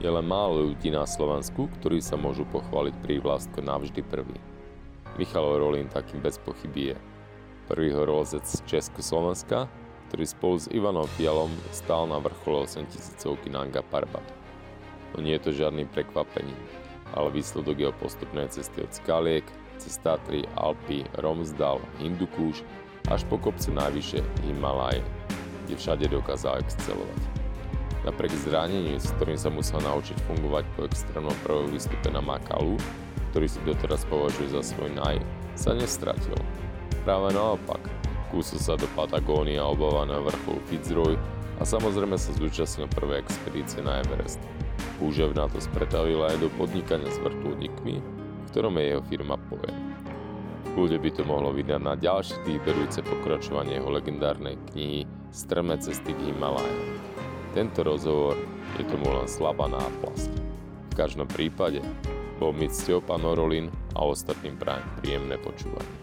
Je len málo ľudí na Slovensku, ktorí sa môžu pochváliť prívlastko navždy prvý. Michal Rolín takým bez pochyby je. Prvý horolezec z Československa, ktorý spolu s Ivanom Fialom stál na vrchole 8000 Nanga Parbat. No nie je to žiadny prekvapením, ale výsledok jeho postupnej cesty od Skaliek, cez Tatry, Alpy, Romsdal, Hindukúš až po kopce najvyššie Himalaje, kde všade dokázal excelovať. Napriek zraneniu, s ktorým sa musel naučiť fungovať po extrémnom prvom výstupe na Makalu, ktorý si doteraz považuje za svoj naj, sa nestratil. Práve naopak, kúsil sa do Patagónie a obáva na vrchol Fitzroy a samozrejme sa zúčastnil prvej expedície na Everest. Úžev na to spretavil aj do podnikania s vrtulníkmi, v ktorom je jeho firma Poem. Kľude by to mohlo vydať na ďalší tých berujúce pokračovanie jeho legendárnej knihy Strme cesty k Himalajom. Tento rozhovor je tomu len slabá náplasť. V každom prípade bol mi cťou pán Orolin a ostatným prajem príjemné počúvanie.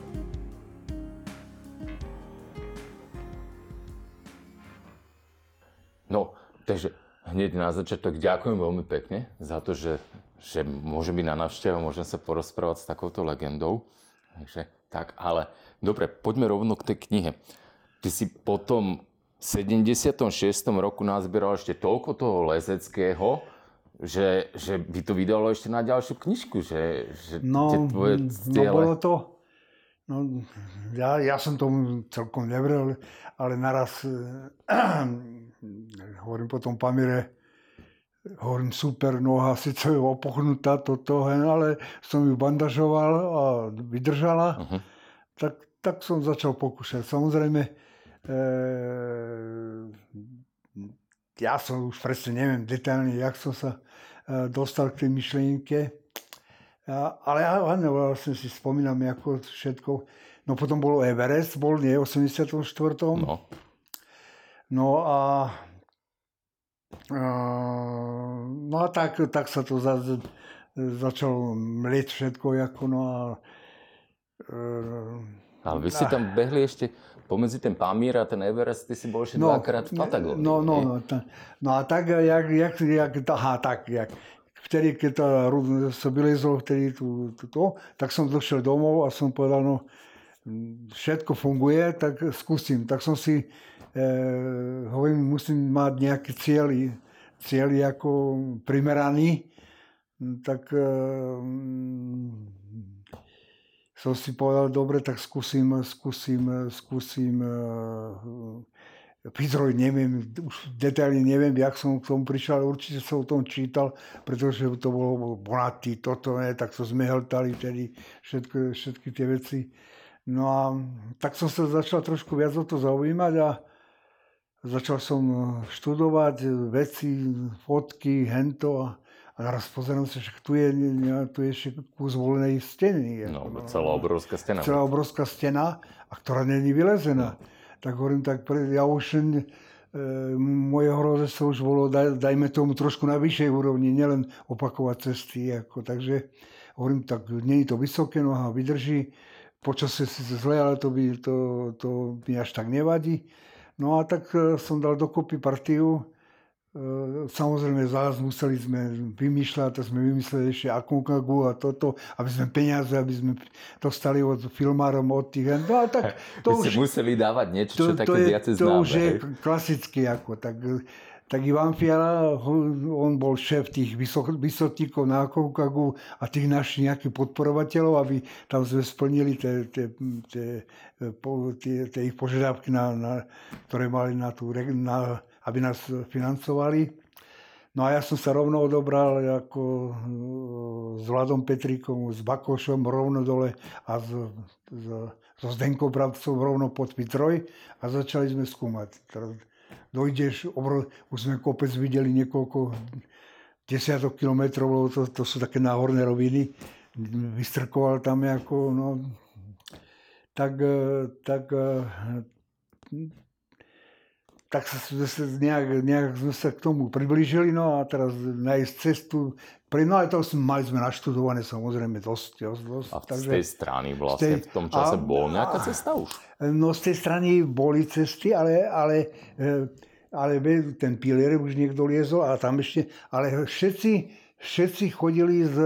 No, takže hneď na začiatok ďakujem veľmi pekne za to, že, že môžem byť na návšteve, môžem sa porozprávať s takouto legendou. Takže, tak, ale dobre, poďme rovno k tej knihe. Ty si potom 76. roku nazbieral ešte toľko toho lezeckého, že, že by to vydalo ešte na ďalšiu knižku, že, že no, tie tvoje no, ciele... No bolo to, no, ja, ja som tomu celkom nevrel, ale naraz, eh, hovorím potom Pamire, hovorím super, noha síce je opochnutá toto, ale som ju bandažoval a vydržala, uh-huh. tak, tak som začal pokúšať. Samozrejme, ja som už presne neviem detailne, jak som sa dostal k tej myšlienke. Ale áno, vlastne si spomínam, ako všetko. No potom bolo Everest, bol nie, 84. No. No a, a no a tak, tak sa to za, začalo mlieť všetko, ako no a a vy ste tam behli ešte pomedzi ten Pamír a ten Everest, ty si bol ešte no, dvakrát v Patagónii. No, no, no, no a tak, jak, jak, jak, aha, tak, jak, vtedy, keď to sa vylezol, vtedy tu, tu, to, tak som došiel domov a som povedal, no, všetko funguje, tak skúsim. Tak som si, e, hovorím, musím mať nejaké cieľy, cieľy ako primeraný, tak e, som si povedal, dobre, tak skúsim, skúsim, skúsim eh, neviem, už detailne neviem, jak som k tomu prišiel, ale určite som o tom čítal, pretože to bolo Bonatti, toto, ne, tak to sme hltali vtedy všetky, všetky tie veci. No a tak som sa začal trošku viac o to zaujímať a začal som študovať veci, fotky, hento a a naraz pozerám sa, že tu je, tu je ešte kus voľnej steny. No, no, celá obrovská stena. Celá obrovská stena, a ktorá není vylezená. No. Tak hovorím, tak pre, ja už e, moje sa už bolo, daj, dajme tomu trošku na vyššej úrovni, nielen opakovať cesty. Ako, takže hovorím, tak je to vysoké, noha vydrží. Počasie si zle, ale to, by, to, to mi až tak nevadí. No a tak e, som dal dokopy partiu samozrejme, zás museli sme vymýšľať, tak sme vymysleli ešte Akonkagu a toto, aby sme peniaze, aby sme dostali od filmárom, od tých... No, tak to Vy už, museli dávať niečo, to, čo to také je, viacej To už je klasicky, ako, tak, tak Ivan Fiala, on bol šéf tých vysotníkov na Akonkagu a tých našich nejakých podporovateľov, aby tam sme splnili tie ich požiadavky, na, na, ktoré mali na tú na, aby nás financovali. No a ja som sa rovno odobral ako e, s Vladom Petríkom, s Bakošom rovno dole a s, s, so Zdenkou Bravcom rovno pod Pitroj a začali sme skúmať. Teraz dojdeš, obrov, už sme kopec videli niekoľko desiatok kilometrov, to, to sú také náhorné roviny, vystrkoval tam ako, no, tak, e, tak e, tak sa, nejak, nejak sme sa k tomu priblížili, no a teraz nájsť cestu, pre, no aj to mali sme naštudované samozrejme dosť, dosť. A takže, z tej strany vlastne tej, v tom čase a, bol nejaká cesta už? No z tej strany boli cesty, ale, ale e, ale ten pilier už niekto liezol a tam ešte, ale všetci, všetci chodili z,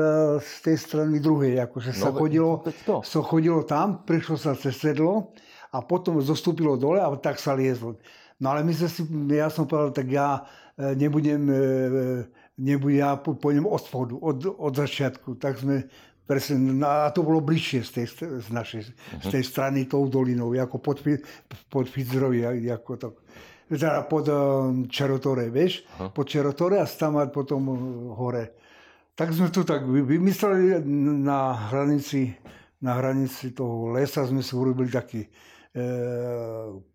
z tej strany druhej, akože sa No, chodilo, veď to. sa chodilo tam, prišlo sa cez sedlo a potom zostúpilo dole a tak sa liezlo. No ale my sme si, ja som povedal, tak ja e, nebudem, e, nebudem ja pôjdem od spodu, od, od začiatku. Tak sme presne, no a to bolo bližšie z tej, z našej, z tej strany tou dolinou, ako pod, pod Fitzroy, ako to, teda pod um, Čerotore, vieš, pod Čerotore a tam potom hore. Tak sme to tak vy- vymysleli na hranici, na hranici toho lesa sme si urobili taký e,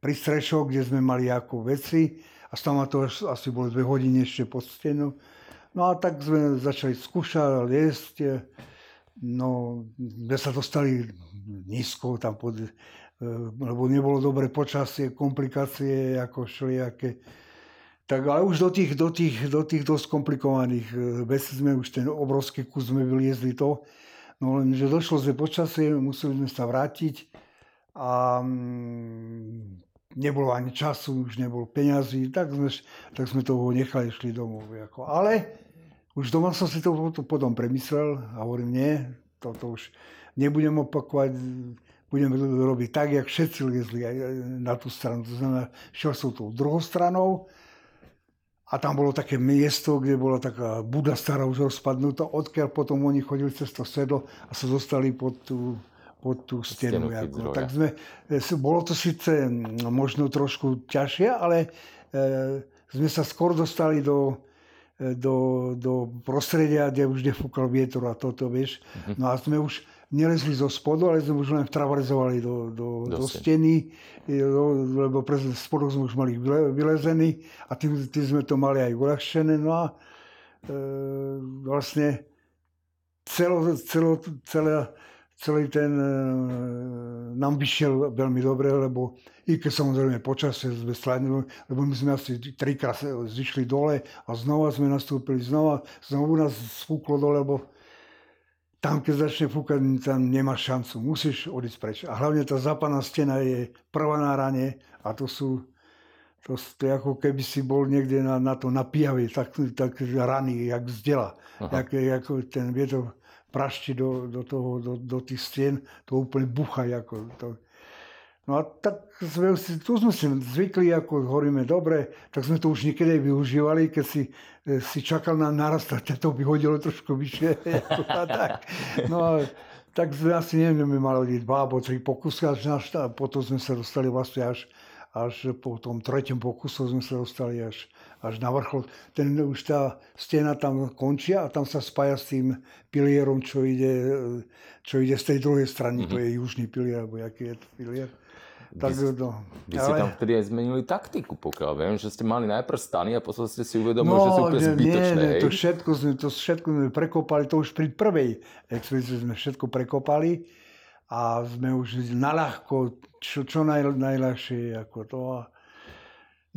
pristrešok, kde sme mali ako veci a tam to asi bolo dve hodiny ešte pod stenu. No a tak sme začali skúšať, liesť. e, No, sme sa dostali nízko tam pod, e, lebo nebolo dobré počasie, komplikácie, ako všelijaké. Tak ale už do tých, do tých, do tých dosť komplikovaných e, vecí sme už ten obrovský kus sme vyliezli to. No len, že došlo sme počasie, museli sme sa vrátiť a nebolo ani času, už nebolo peňazí, tak sme, tak sme toho nechali, šli domov. Ako. Ale už doma som si to, to potom premyslel a hovorím, nie, toto už nebudem opakovať, budem robiť tak, jak všetci liezli na tú stranu. To znamená, šiel som tou druhou stranou a tam bolo také miesto, kde bola taká buda stará už rozpadnutá, odkiaľ potom oni chodili cez to sedlo a sa dostali pod tú, pod tú stenu. Ako. Tak sme, bolo to síce možno trošku ťažšie, ale e, sme sa skôr dostali do, e, do, do prostredia, kde už nefúkal vietor a toto, vieš. No a sme už nelezli zo spodu, ale sme už len vtravarizovali do, do, do, Do steny. e, do- lebo pre spodok sme už mali vyle- vylezený a tým, tým sme to mali aj uľahčené. No a e, vlastne celo, celo, celé, celý ten e, nám vyšiel veľmi dobre, lebo i keď samozrejme počasie sme sladili, lebo my sme asi trikrát zišli dole a znova sme nastúpili, znova, znovu nás sfúklo dole, lebo tam, keď začne fúkať, tam nemáš šancu, musíš odísť preč. A hlavne tá západná stena je prvá na rane a to sú, to, to je ako keby si bol niekde na, na to napíjavý, tak, tak rany, jak z dela. Jak, ako ten vietor prašti do, do, toho, do, do tých stien, to úplne bucha. Ako to. No a tak sme si, tu sme si zvykli, ako hovoríme, dobre, tak sme to už niekedy využívali, keď si, e, si čakal na narast, tak to by hodilo trošku vyššie. a tak. No a tak sme asi neviem, mali dva alebo tri pokusy, až na, potom sme sa dostali vlastne až, až po tom treťom pokuse sme sa dostali až, až na vrchol. Ten, už tá stena tam končí a tam sa spája s tým pilierom, čo ide, čo ide z tej druhej strany, to je južný pilier, alebo aký je to pilier. Tak, no, Vy ste tam vtedy aj zmenili taktiku, pokiaľ viem, že ste mali najprv stany a potom ste si uvedomili, No, že sú úplne zbytočné. nie, hej? to všetko sme, to všetko sme prekopali, to už pri prvej expedícii sme všetko prekopali a sme už naľahko, čo, čo naj, najľahšie, ako to. A,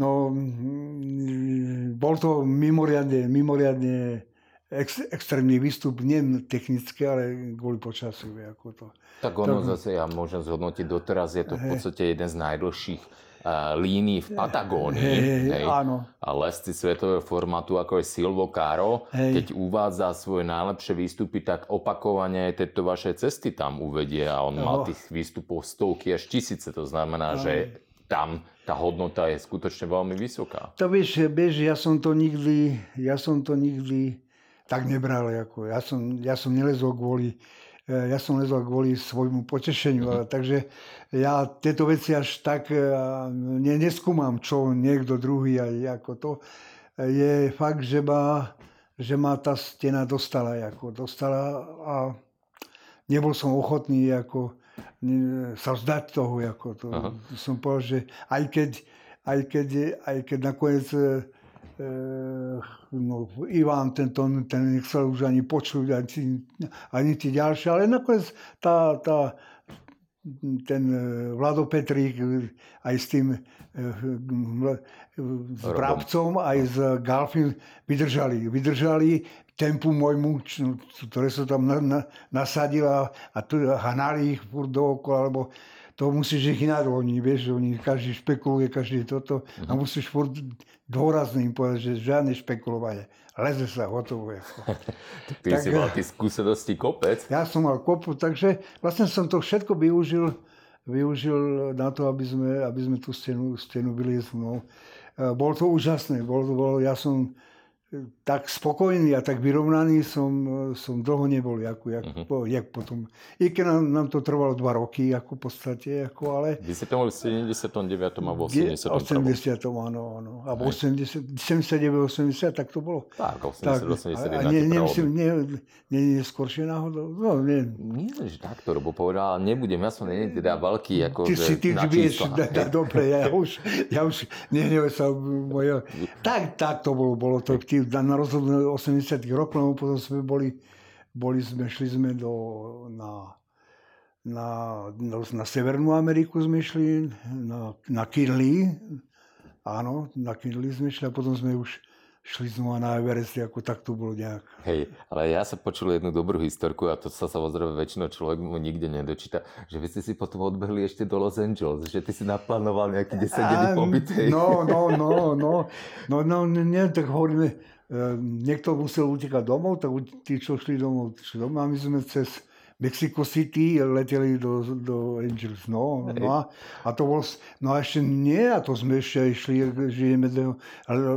no, mm, bol to mimoriadne, mimoriadne ex, extrémny výstup, nie technicky, ale kvôli počasiu, ako to. Tak ono zase, ja môžem zhodnotiť, doteraz je to v podstate jeden z najdlhších uh, línií v Patagónii. Hej, hej, áno. A lesci svetového formátu, ako je Silvo Caro, Hej. keď uvádza svoje najlepšie výstupy, tak opakovane tieto vaše cesty tam uvedie a on mal No. tých výstupov stovky až tisíce. To znamená, že tam tá hodnota je skutočne veľmi vysoká. To vieš, vieš, ja som to nikdy, ja som to nikdy tak nebral. Ako. Ja, som, ja som nelezol kvôli, ja som lezol kvôli svojmu potešeniu. ale Takže ja tieto veci až tak eh, ne, neskúmam, čo niekto druhý aj ako to. Eh, Je fakt, že ma, že ma tá stena dostala, ako dostala a nebol som ochotný ako, ne- sa vzdať toho. Ako to. Aha. Som povedal, že aj keď, aj keď, aj keď nakoniec e, e, no, Ivan, ten, ten, nechcel už ani počuť, ani, ani tí ďalšie, ale nakoniec tá, tá, ten e, Vlado Petrík aj s tým s Robom. Brabcom, aj s Galfim vydržali. Vydržali tempu môjmu, ktoré som tam na, na, nasadil a, hnali ich furt dookola, lebo to musíš ich nadloniť, vieš, oni každý špekuluje, každý toto a mhm. musíš furt dôrazne im povedať, že žiadne špekulovanie. Leze sa, hotovo. Ako. ty tak, si mal ty skúsenosti kopec. Ja som mal kopu, takže vlastne som to všetko využil, využil na to, aby sme, aby sme tú stenu, stenu vyliezli. No. E, bolo to úžasné. Bolo to, bolo, ja som tak spokojný a tak vyrovnaný som, som dlho nebol, ako, jak, uh-huh. po, jak potom. I keď nám, nám to trvalo dva roky, ako v podstate, ako, ale... Vy ste to boli v 79. a v 80. 80. áno, áno. A v 80, 79, 80, tak to bolo. Tak, 80, tak, 81. A nie, nie, myslím, nie, nie, nie skoršie náhodou. No, nie. Nie, že takto, lebo povedal, nebudem, ja som nie teda veľký, ako, ty že si, ty na vieš, da, da, dobre, ja už, ja už nehnevaj sa moje... Tak, tak to bolo, bolo to, ty na rozhod 80 rokov, lebo potom sme boli, boli sme, šli sme do, na, na, na, na Severnú Ameriku sme šli, na, na Kinley, áno, na Kinley sme šli a potom sme už šli znova na Everest, ako tak to bolo nejak. Hej, ale ja sa počul jednu dobrú historku a to sa samozrejme väčšinou človek mu nikde nedočíta, že vy ste si potom odbehli ešte do Los Angeles, že ty si naplánoval nejaký 10 dní pobyt. No, no, no, no, no, no, nie, tak hovoríme, Ehm, niekto musel utekať domov, tak tí, čo šli domov, šli domov a my sme cez Mexico City leteli do, do Angels. No, no a, a to bol, no a ešte nie, a to sme ešte išli, žijeme do,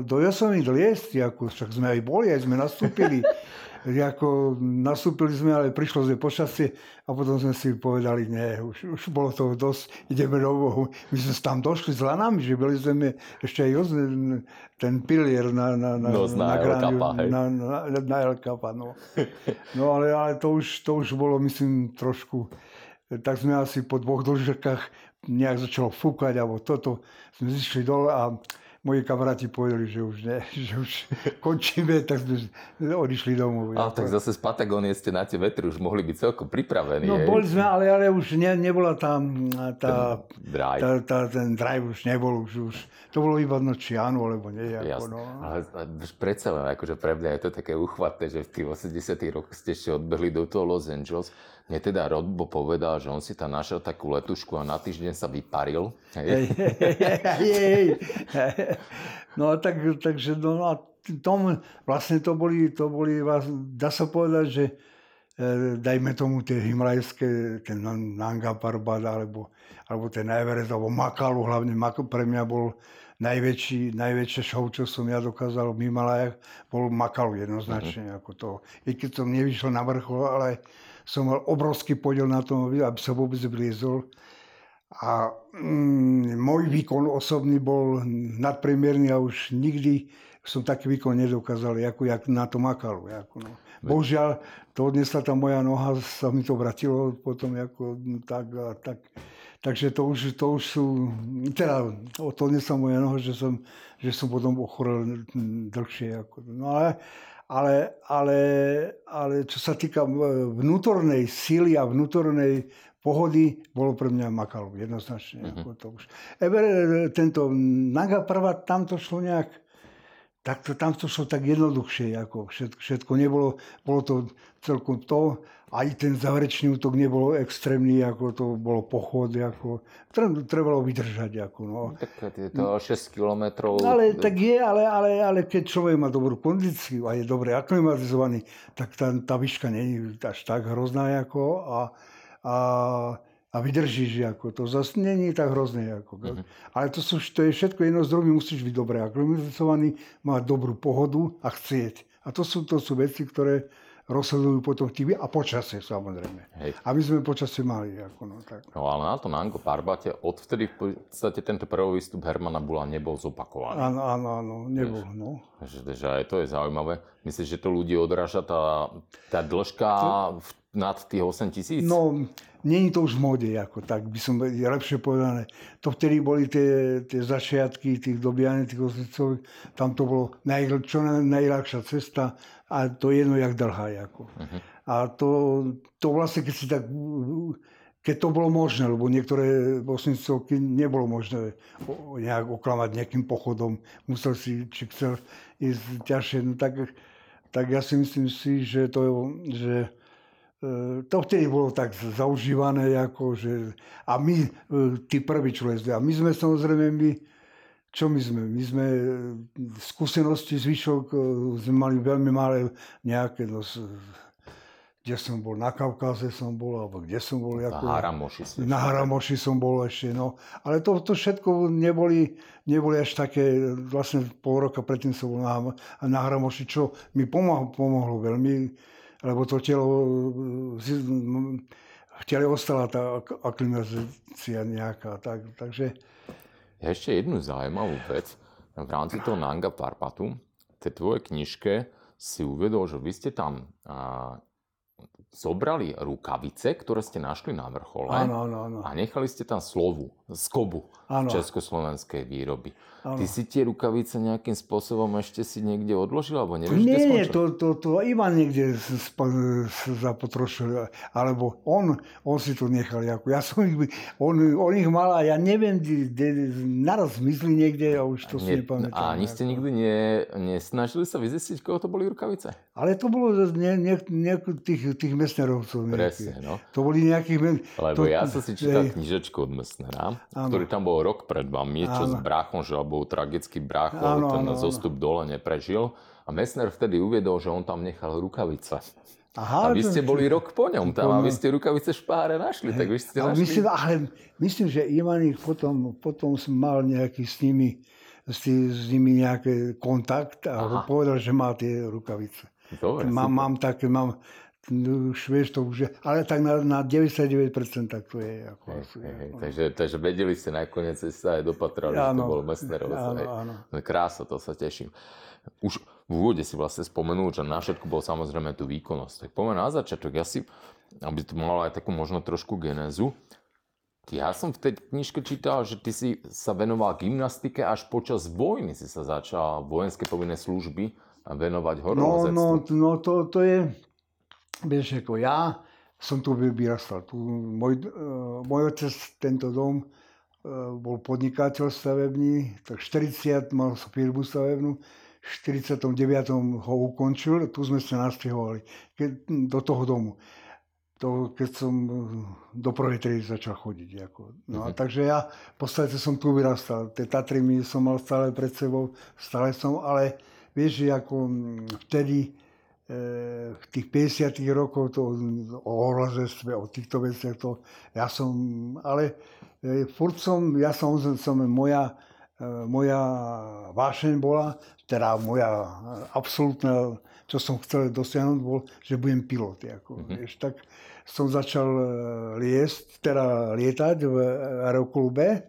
do Jasových liest, ako však sme aj boli, aj sme nastúpili. ako nastúpili sme, ale prišlo sme počasie a potom sme si povedali, nie, už, už bolo to dosť, ideme domov. My sme tam došli s lanami, že boli sme ešte aj ten pilier na, na, na, no, na, na, Kappa, na, na, na El no. no ale, ale to, už, to už bolo, myslím, trošku, tak sme asi po dvoch dlžkách nejak začalo fúkať, alebo toto, sme zišli dole a moji kamaráti povedali, že už ne, že už končíme, tak sme odišli domov. Ale tak zase z Patagónie ste na tie vetry už mohli byť celkom pripravení. No boli sme, ale, ale už ne, nebola tam tá, ten drive. Tá, tá, ten drive už nebol, už, už to bolo iba noči, áno, alebo nie. Ako, no. Ale predsa len, akože pre mňa je to také uchvatné, že v tých 80 rokoch ste ešte odbehli do toho Los Angeles mne teda Rodbo povedal, že on si tam našiel takú letušku a na týždeň sa vyparil. Hej, No tak, takže no, no a tom, vlastne to boli, to boli, dá sa povedať, že e, dajme tomu tie himalajské, ten Nanga Parbat, alebo, alebo ten Everest, alebo Makalu, hlavne pre mňa bol najväčší, najväčšie show, čo som ja dokázal v Himalajach, bol Makalu jednoznačne. Mm-hmm. Ako to. I keď som nevyšiel na vrchol, ale som mal obrovský podiel na tom, aby sa vôbec vliezol. A mm, môj výkon osobný bol nadpriemerný a už nikdy som taký výkon nedokázal, ako jak na to makalo. Ako, no. Bohužiaľ, to odnesla tá moja noha, sa mi to vratilo potom ako, tak a tak. Takže to už, to už sú, teda to odnesla moja noha, že som, že som potom ochorel dlhšie. Ako, no ale, ale, ale, ale čo sa týka vnútornej síly a vnútornej pohody, bolo pre mňa Makalu, jednoznačne. Uh-huh. Ako to už. Ever, tento Naga prvá, tam to šlo nejak, tak to, tam to šlo tak jednoduchšie, ako všetko, všetko nebolo, bolo to celkom to, aj ten záverečný útok nebol extrémny, ako to bolo pochod, ako, trebalo vydržať. Ako, no. no tak je to 6 kilometrov. Ale tak je, ale, ale, ale keď človek má dobrú kondíciu a je dobre aklimatizovaný, tak tá, tá výška nie je až tak hrozná ako a, a, a vydržíš, ako to zase není tak hrozné. Ako, uh-huh. Ale to, sú, to je všetko jedno z druhým, musíš byť dobre aklimatizovaný, mať dobrú pohodu a chcieť. A to sú, to sú veci, ktoré, rozhodujú potom chyby a počasie samozrejme. Hej. Aby sme počasie mali. Ako no, tak. no ale na to Nango Parbate odvtedy v podstate tento prvý výstup Hermana Bula nebol zopakovaný. Áno, áno, áno, nebol. No. Že, že aj to je zaujímavé. Myslíš, že to ľudí odráža tá, tá dĺžka to... nad tých 8 tisíc? No, Není to už v mode, ako tak by som lepšie povedané. To vtedy boli tie, tie začiatky tých dobianých, tých oslicov, tam to bolo naj, čo najľahšia cesta a to jedno jak dlhá. Ako. Uh-huh. A to, to vlastne, keď si tak keď to bolo možné, lebo niektoré osnicovky nebolo možné nejak oklamať nejakým pochodom, musel si, či chcel ísť ťažšie, no tak, tak ja si myslím si, že to, že to vtedy bolo tak zaužívané, ako že, a my, tí prví, lezli, a my sme samozrejme, my, čo my sme? My sme skúsenosti zvyšok sme mali veľmi malé nejaké, no, kde som bol, na Kaukáze som bol, alebo kde som bol. Ako, na Haramoši. Na Haramoši som bol ešte, no. Ale to, to všetko neboli, neboli až také, vlastne pol roka predtým som bol na, na Haramoši, čo mi pomohlo, pomohlo veľmi, lebo to telo, v tele ostala tá aklimatizácia nejaká, tak, takže... Ja ešte jednu zaujímavú vec. V rámci toho Nanga Parpatu, tej tvojej knižke si uvedol, že vy ste tam zobrali rukavice, ktoré ste našli na vrchole áno, áno, áno. a nechali ste tam slovu, skobu áno. československej výroby. Áno. Ty si tie rukavice nejakým spôsobom ešte si niekde odložil, alebo nevieš, Nie, nie, to, to, to iba niekde zapotrošil, alebo on, on si to nechal. Ako, ja som ich, on, on ich mal a ja neviem, kde, naraz myslí niekde a už to si nepamätám. A ani ste nikdy ne, nesnažili sa vyzistiť, koho to boli rukavice? Ale to bolo ne, ne, ne, tých, tých Messnerovcov. Presne, no. To boli nejakých... Lebo to, ja som si čítal hej. knižečku od Messnera, áno. ktorý tam bol rok pred vami, čo áno. s bráchom, že bol tragický brácho, áno, ten áno, zostup áno. dole neprežil. A Messner vtedy uviedol, že on tam nechal rukavice. Aha, a vy ste boli rok po ňom tam a vy ste rukavice špáre našli, tak vy ste našli... Myslím, ale myslím, že Ivan ich potom, potom som mal nejaký s nimi, s, tý, s nimi nejaký kontakt a Aha. povedal, že má tie rukavice. Dobre, mám, mám také, mám, vieš to už, ale tak na, na 99% tak to je. Ako hej, asi, hej, ako... Takže, takže vedeli ste nakoniec, že sa aj dopatrali, áno, že to bol Messnerov. Áno, áno. No, krása, to sa teším. Už v úvode si vlastne spomenul, že na všetko bol samozrejme tú výkonnosť. Tak poďme na začiatok, ja si, aby to malo aj takú možno trošku genézu, ja som v tej knižke čítal, že ty si sa venoval gymnastike až počas vojny si sa začal vojenské povinné služby venovať horolezectvu. No, no, no to, to je, Vieš, ako ja som tu vyrastal. Tu, môj, uh, môj otec, tento dom, uh, bol podnikateľ stavebný, tak 40 mal som firmu stavebnú, v 49. ho ukončil, tu sme sa nasťahovali do toho domu. To, keď som e, do prvej triedy začal chodiť. Ako. No, uh-huh. takže ja v podstate som tu vyrastal. Tie Tatry mi som mal stále pred sebou, stále som, ale vieš, ako vtedy v tých 50 rokov to o horolezectve, o týchto veciach, to ja som, ale e, furt som, ja som, som moja, e, moja vášeň bola, teda moja absolútna, čo som chcel dosiahnuť, bol, že budem pilot. Ako, mm-hmm. vieš, tak som začal e, liesť, teda lietať v aeroklube,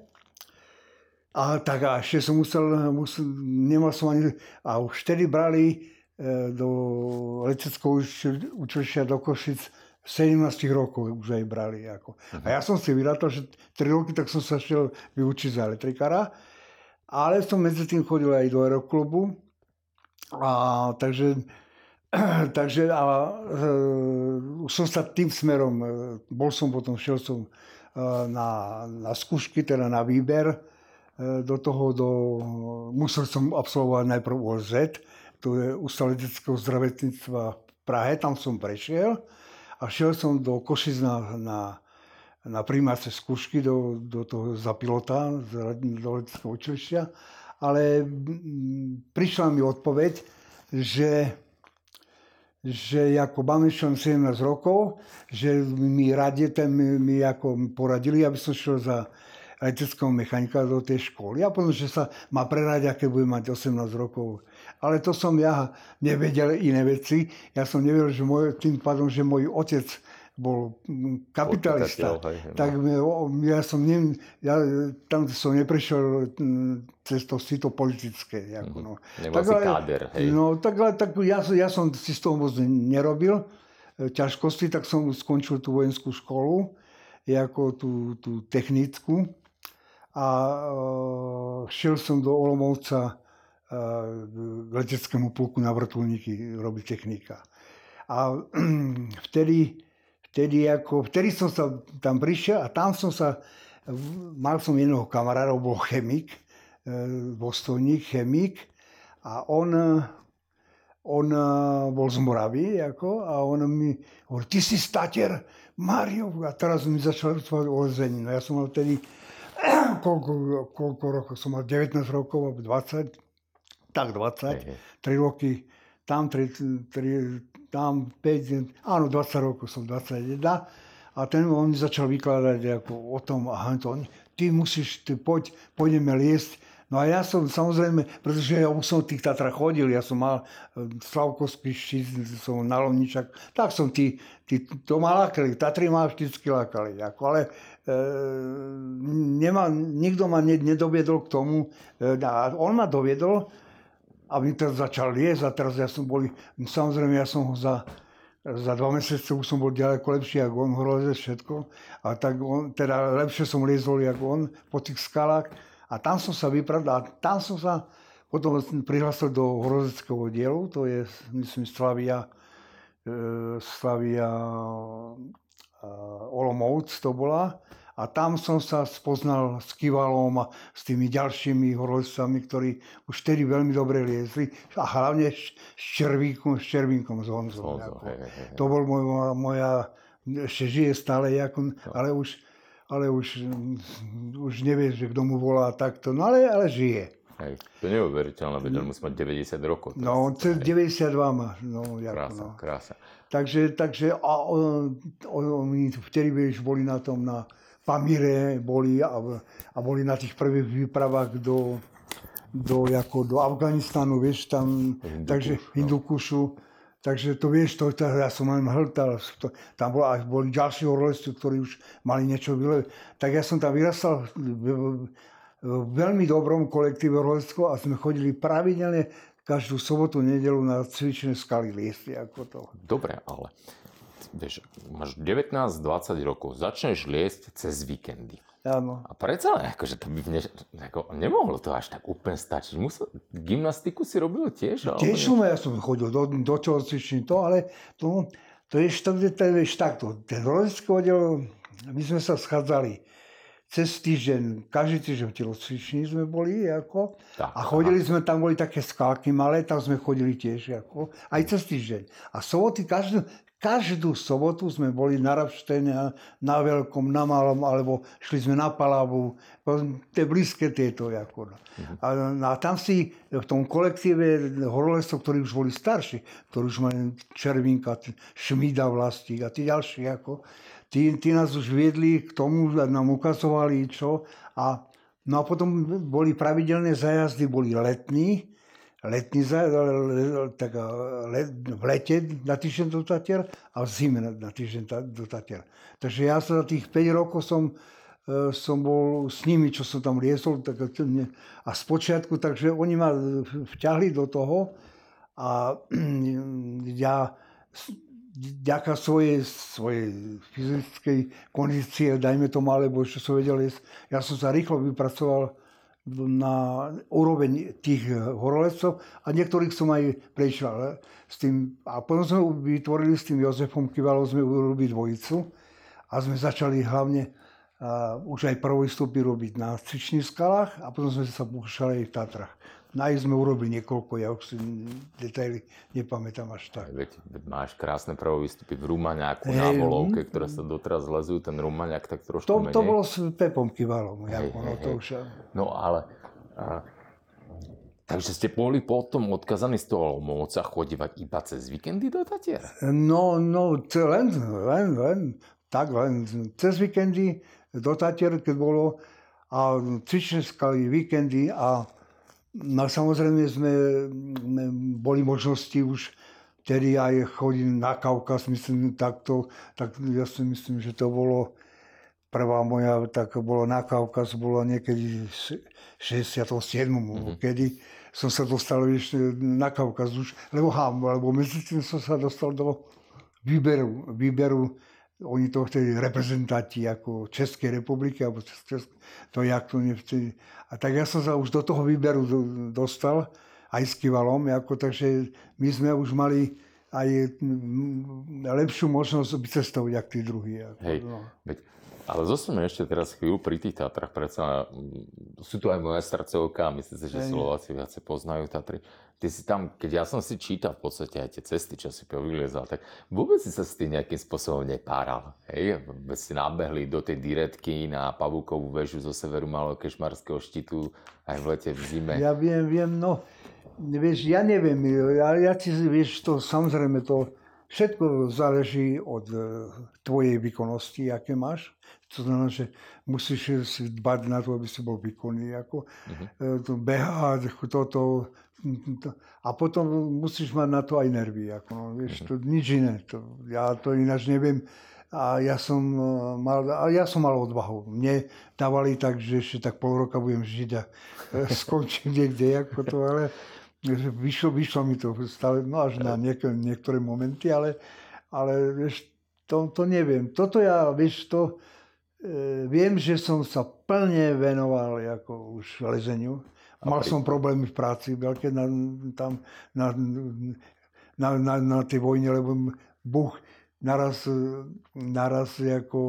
a tak a ešte som musel, musel nemal som ani, a už vtedy brali E, do leteckého učilišťa do Košic 17 rokov už aj brali. Ako. A ja som si vyrátal, že 3 roky tak som sa šiel vyučiť za elektrikára, ale som medzi tým chodil aj do aeroklubu. A, takže takže a, uh, som sa tým smerom, uh, bol som potom, šiel som uh, na, na skúšky, teda na výber do toho, do, musel som absolvovať najprv OZ, to je Ústav leteckého zdravotníctva v Prahe, tam som prešiel a šiel som do Košic na, na, na primáce skúšky do, do toho za pilota, do leteckého učilišťa, ale prišla mi odpoveď, že že ako mám ešte 17 rokov, že mi radie, mi, mi ako poradili, aby som šiel za leteckého mechanika do tej školy a potom, že sa ma preradiť, aké budem mať 18 rokov ale to som ja nevedel iné veci. Ja som nevedel, že môj, tým pádom, že môj otec bol mm, kapitalista, no. tak ja som ne, ja tam som neprešiel mm, cez to si to politické. Ako, no. tak, si káder, hej. No, tak, tak ja, ja som si z toho moc nerobil e, ťažkosti, tak som skončil tú vojenskú školu, ako tú, tú technickú a uh, šiel som do Olomouca k leteckému puku na vrtulníky robiť technika. A vtedy, vtedy, ako, vtedy som sa tam prišiel a tam som sa, mal som jedného kamarára, bol chemik, e, dôstojník, chemik a on, on uh, bol z Moravy, ako, a on mi hovorí, ty si stater, Mario, a teraz mi začal rozprávať o lezení. No ja som mal vtedy, koľko, koľko rokov, som mal 19 rokov, 20, tak 20, hey, 3 roky, tam 3, 3, tam 5, áno, 20 rokov som, 21. A ten on mi začal vykladať ako o tom, aha, to, ty musíš, ty poď, pôjdeme liesť, No a ja som samozrejme, pretože ja už som v tých Tatrach chodil, ja som mal e, Slavkovský štít, som na Lovničak, tak som tí, tí to ma lákali, Tatry ma vždycky lákali, ako, ale e, nemá, nikto ma ne, nedoviedol k tomu, e, a on ma doviedol, a mi teraz začal liesť a teraz ja som boli, samozrejme ja som ho za, za dva mesiace už som bol ďaleko lepší ako on, hrozne všetko. A tak on, teda lepšie som liezol ako on po tých skalách. A tam som sa vypravil, a tam som sa potom prihlásil do horozeckého dielu, to je, myslím, Slavia, e, Slavia e, Olomouc to bola. A tam som sa spoznal s Kivalom a s tými ďalšími horolezcami, ktorí už vtedy veľmi dobre liezli. A hlavne s Červíkom, s Červínkom z Honzou. Honzo, hej, hej. To bol moja, moja ešte žije stále, ako, no. ale už ale už, už nevieš, že kto mu volá takto, no ale, ale žije. Hej, to je neuveriteľné, veď on musí mať 90 rokov. No, on cez 92 má. No, krása, no. krása. Takže, takže a on, oni vtedy boli na tom na Pamire, boli a, a boli na tých prvých výpravách do, do, ako do Afganistanu, vieš, tam, Hindukuš, takže Hindukušu. No. Takže to vieš, to, to ja som len hltal, to, tam bolo, aj boli ďalší horolezci, ktorí už mali niečo vyle. Tak ja som tam vyrastal v, v veľmi dobrom kolektíve horolezcov a sme chodili pravidelne každú sobotu, nedelu na cvičné skaly liesty. Ako to. Dobre, ale vieš, máš 19-20 rokov, začneš liesť cez víkendy. Áno. A predsa len, akože to by mne, ako, nemohlo to až tak úplne stačiť. Musel, gymnastiku si robil tiež? Tiež som, ja som chodil do, do telocviční, to, ale to, to je, to, to, to je takto. Ten rolecký oddiel, my sme sa schádzali cez týždeň, každý týždeň v telocvični sme boli, ako, tak, a chodili aha. sme, tam boli také skalky malé, tam sme chodili tiež, ako, aj cez týždeň. A soboty, každý, Každú sobotu sme boli na Rapštene, na Veľkom, na Malom, alebo šli sme na Palavu, tie blízke tieto. Ako. No. Mhm. A, a tam si v tom kolektíve horolesov, ktorí už boli starší, ktorí už mali Červinka, Šmída Vlastík a tí ďalší, ako, tí, tí nás už viedli k tomu, nám ukazovali čo. A, no a potom boli pravidelné zajazdy, boli letní, letný, tak let, v lete na týždeň do a v zime na, týždeň do. Takže ja sa za tých 5 rokov som, e, som bol s nimi, čo som tam liesol tak, a spočiatku, takže oni ma vťahli do toho a ja ďaká svojej, svojej fyzickej kondície, dajme tomu, alebo čo som vedel, ja som sa rýchlo vypracoval na úroveň tých horolezcov a niektorých som aj prešiel s tým. A potom sme vytvorili s tým Jozefom Kivalom, sme urobili dvojicu a sme začali hlavne uh, už aj prvostupy robiť na cvičných skalách a potom sme sa púšťali aj v Tatrach. Na sme urobili niekoľko, ja už si detaily nepamätám až tak. Veď, veď máš krásne prvé výstupy v Rumaňaku hey, na volovke, mm, ktoré sa doteraz lezujú, ten Rumaňak tak trošku to, menej. To bolo s Pepom Kivalom. Hey, ako, hey, no, to už... no ale... A, takže ste boli potom odkazaní z toho Olomouca chodívať iba cez víkendy do Tatier? No, no, len, len, len, tak len cez víkendy do Tatier, keď bolo a skaly, víkendy a No samozrejme sme, boli možnosti už tedy aj chodiť na Kaukaz, myslím takto, tak ja si myslím, že to bolo prvá moja, tak bolo na Kaukaz, bolo niekedy v 67. Mm-hmm. kedy som sa dostal ešte na Kaukaz už, lebo hám, lebo medzi tým som sa dostal do výberu, výberu oni to vtedy reprezentanti ako Českej republiky, alebo Česk, to jak to nevtedy. A tak ja som sa už do toho výberu dostal, aj s Kivalom, ako, takže my sme už mali aj mm, lepšiu možnosť vycestovať, ako tí druhí. Hej, no. veď, ale zostaneme ešte teraz chvíľu pri tých Tatrach, predsa mm, sú tu aj moja srdcovka, myslím si, že Hej. Slováci viacej poznajú Tatry. Ty si tam, keď ja som si čítal v podstate aj tie cesty, čo si povylezal, tak vôbec si sa s tým nejakým spôsobom nepáral. Hej? Veď ste nabehli do tej diretky na Pavúkovú väžu zo severu Malého Kešmarského štítu aj v lete, v zime. Ja viem, viem, no, vieš, ja neviem, ja, ja ti, vieš, to samozrejme to všetko záleží od e, tvojej výkonnosti, aké máš. To znamená, že musíš si dbať na to, aby si bol výkonný, ako uh-huh. to behať, toto, to, a potom musíš mať na to aj nervy, ako, no, vieš, to nič iné, to, ja to ináč neviem. A ja som e, mal, a ja som mal odvahu. Mne dávali tak, že ešte tak pol roka budem žiť a e, skončím niekde, ako to, ale vyšlo, vyšlo mi to stále, no až na niektoré, niektoré momenty, ale, ale vieš, to, to neviem. Toto ja, vieš, to, e, viem, že som sa plne venoval ako už lezeniu. Mal som problémy v práci veľké na, tam na, na, na, na tej vojne, lebo Buch naraz, naraz ako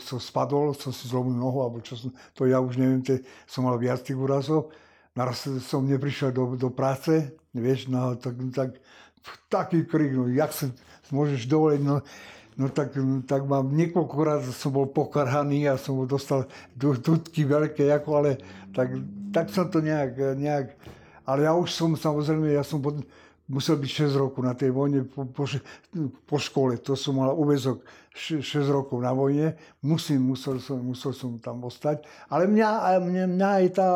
som spadol, som si zlomil nohu, alebo čo som, to ja už neviem, te, som mal viac tých úrazov. Naraz som neprišiel do, do práce, vieš, no tak, tak taký krik, no jak sa môžeš dovoliť, no, no tak, tak mám niekoľkokrát som bol pokarhaný a som dostal dudky veľké, ako, ale tak, tak som to nejak, nejak, ale ja už som samozrejme, ja som pod, musel byť 6 rokov na tej vojne po, po, po škole. To som mal uväzok 6 rokov na vojne. Musím, musel som, musel som tam ostať. Ale mňa, mňa, mňa aj tá,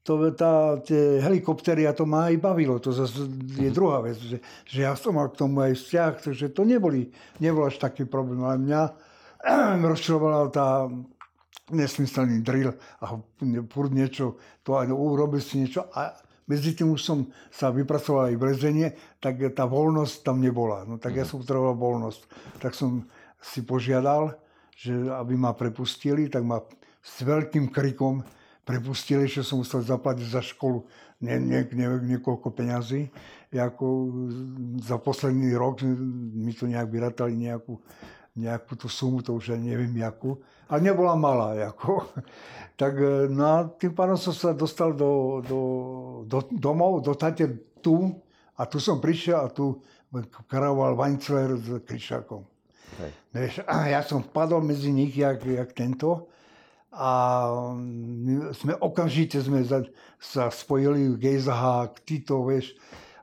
to, tá, tie helikoptery a to ma aj bavilo. To zase je druhá vec, že, že ja som mal k tomu aj vzťah, takže to neboli, nebol až taký problém. Ale mňa rozčilovala tá nesmyselný drill a furt niečo, to aj urobil si niečo a medzi tým už som sa vypracoval aj v lezenie, tak tá voľnosť tam nebola. No tak ja som potreboval voľnosť. Tak som si požiadal, že aby ma prepustili, tak ma s veľkým krikom prepustili, že som musel zaplatiť za školu nie, nie, nie, niekoľko peňazí. Jako za posledný rok mi to nejak vyrátali nejakú, nejakú tú sumu, to už aj neviem jakú. Ale nebola malá, ako. Tak no a tým pádom som sa dostal do, do, do domov, do Tate tu a tu som prišiel a tu karavoval Weinzler s Kryšákom. Vieš, a ja som vpadol medzi nich, jak, jak tento a sme okamžite sme za, sa spojili Gejzahák, Tito, vieš,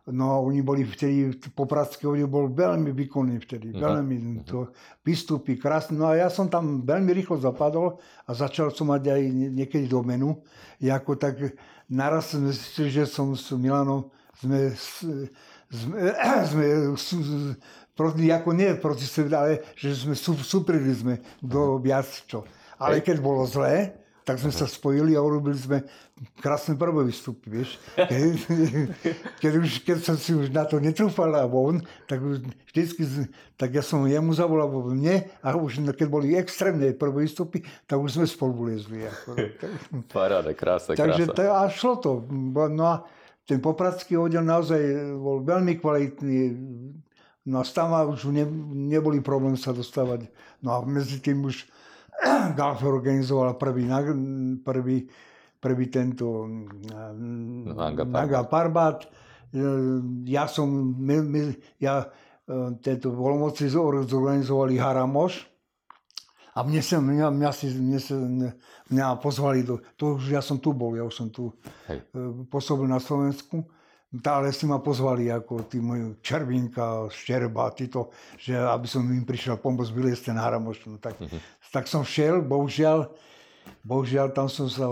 No oni boli vtedy, Popradský oddel bol veľmi výkonný vtedy, uh-huh. veľmi to výstupy, krásne. No a ja som tam veľmi rýchlo zapadol a začal som mať aj niekedy do menu. Jako tak naraz sme zistili, že som s Milanom, sme, sme, sme proti, ako nie proti sebe, ale že sme súprili sme do viac čo. Ale keď bolo zlé, tak sme sa spojili a urobili sme krásne prvé výstupy, vieš. Keď, keď, už, keď som si už na to netrúfal a von, tak už vždycky, tak ja som jemu zavolal vo mne a už keď boli extrémne prvé výstupy, tak už sme spolu liezli. Ako, Paráda, krása, Takže a šlo to. No a ten popradský oddiel naozaj bol veľmi kvalitný. No a tam už ne, neboli problém sa dostávať. No a medzi tým už Galf organizoval prvý, prvý, prvý tento Naga Parbat. Ja som, my, my, ja tento voľmoci zorganizovali Haramoš a mne sa, mňa, mňa, si, mňa, sa, mňa pozvali do, to už ja som tu bol, ja už som tu Hej. pôsobil na Slovensku ale si ma pozvali ako tí moji Červinka, Šterba, títo, že aby som im prišiel pomôcť vyliesť ten haramoš. No, tak, uh-huh. Tak som šiel, bohužiaľ, bohužiaľ tam som sa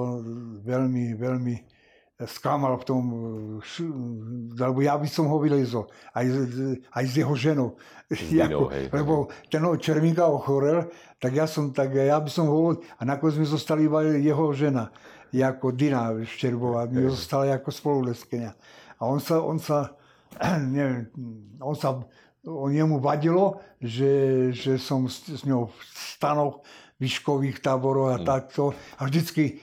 veľmi, veľmi sklamal v tom, lebo ja by som ho vylezol, aj, aj s jeho ženou. Ako, hej, lebo ten Červinka ochorel, tak ja som, tak ja by som ho, a nakoniec mi zostali iba jeho žena, ako Dina Šterbová, mi zostala ako spoluleskenia. A on sa, on sa, neviem, on sa, jemu vadilo, že, že som s, s ňou v stanoch výškových táboroch a mm. takto. A vždycky e,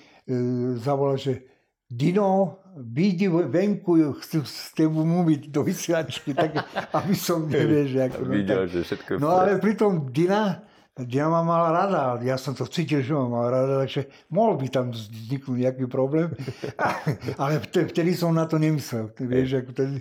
zavolal, že Dino, vidí venku, chcú s tebou mluviť do vysiačky, tak aby som nevieš. Ako, no, Videl, tak, že všetko No ale pritom Dina, Dina ma mala rada, ja som to cítil, že ma mala rada, takže mohol by tam vzniknúť nejaký problém, ale vtedy som na to nemyslel. Vieš, ako tedy,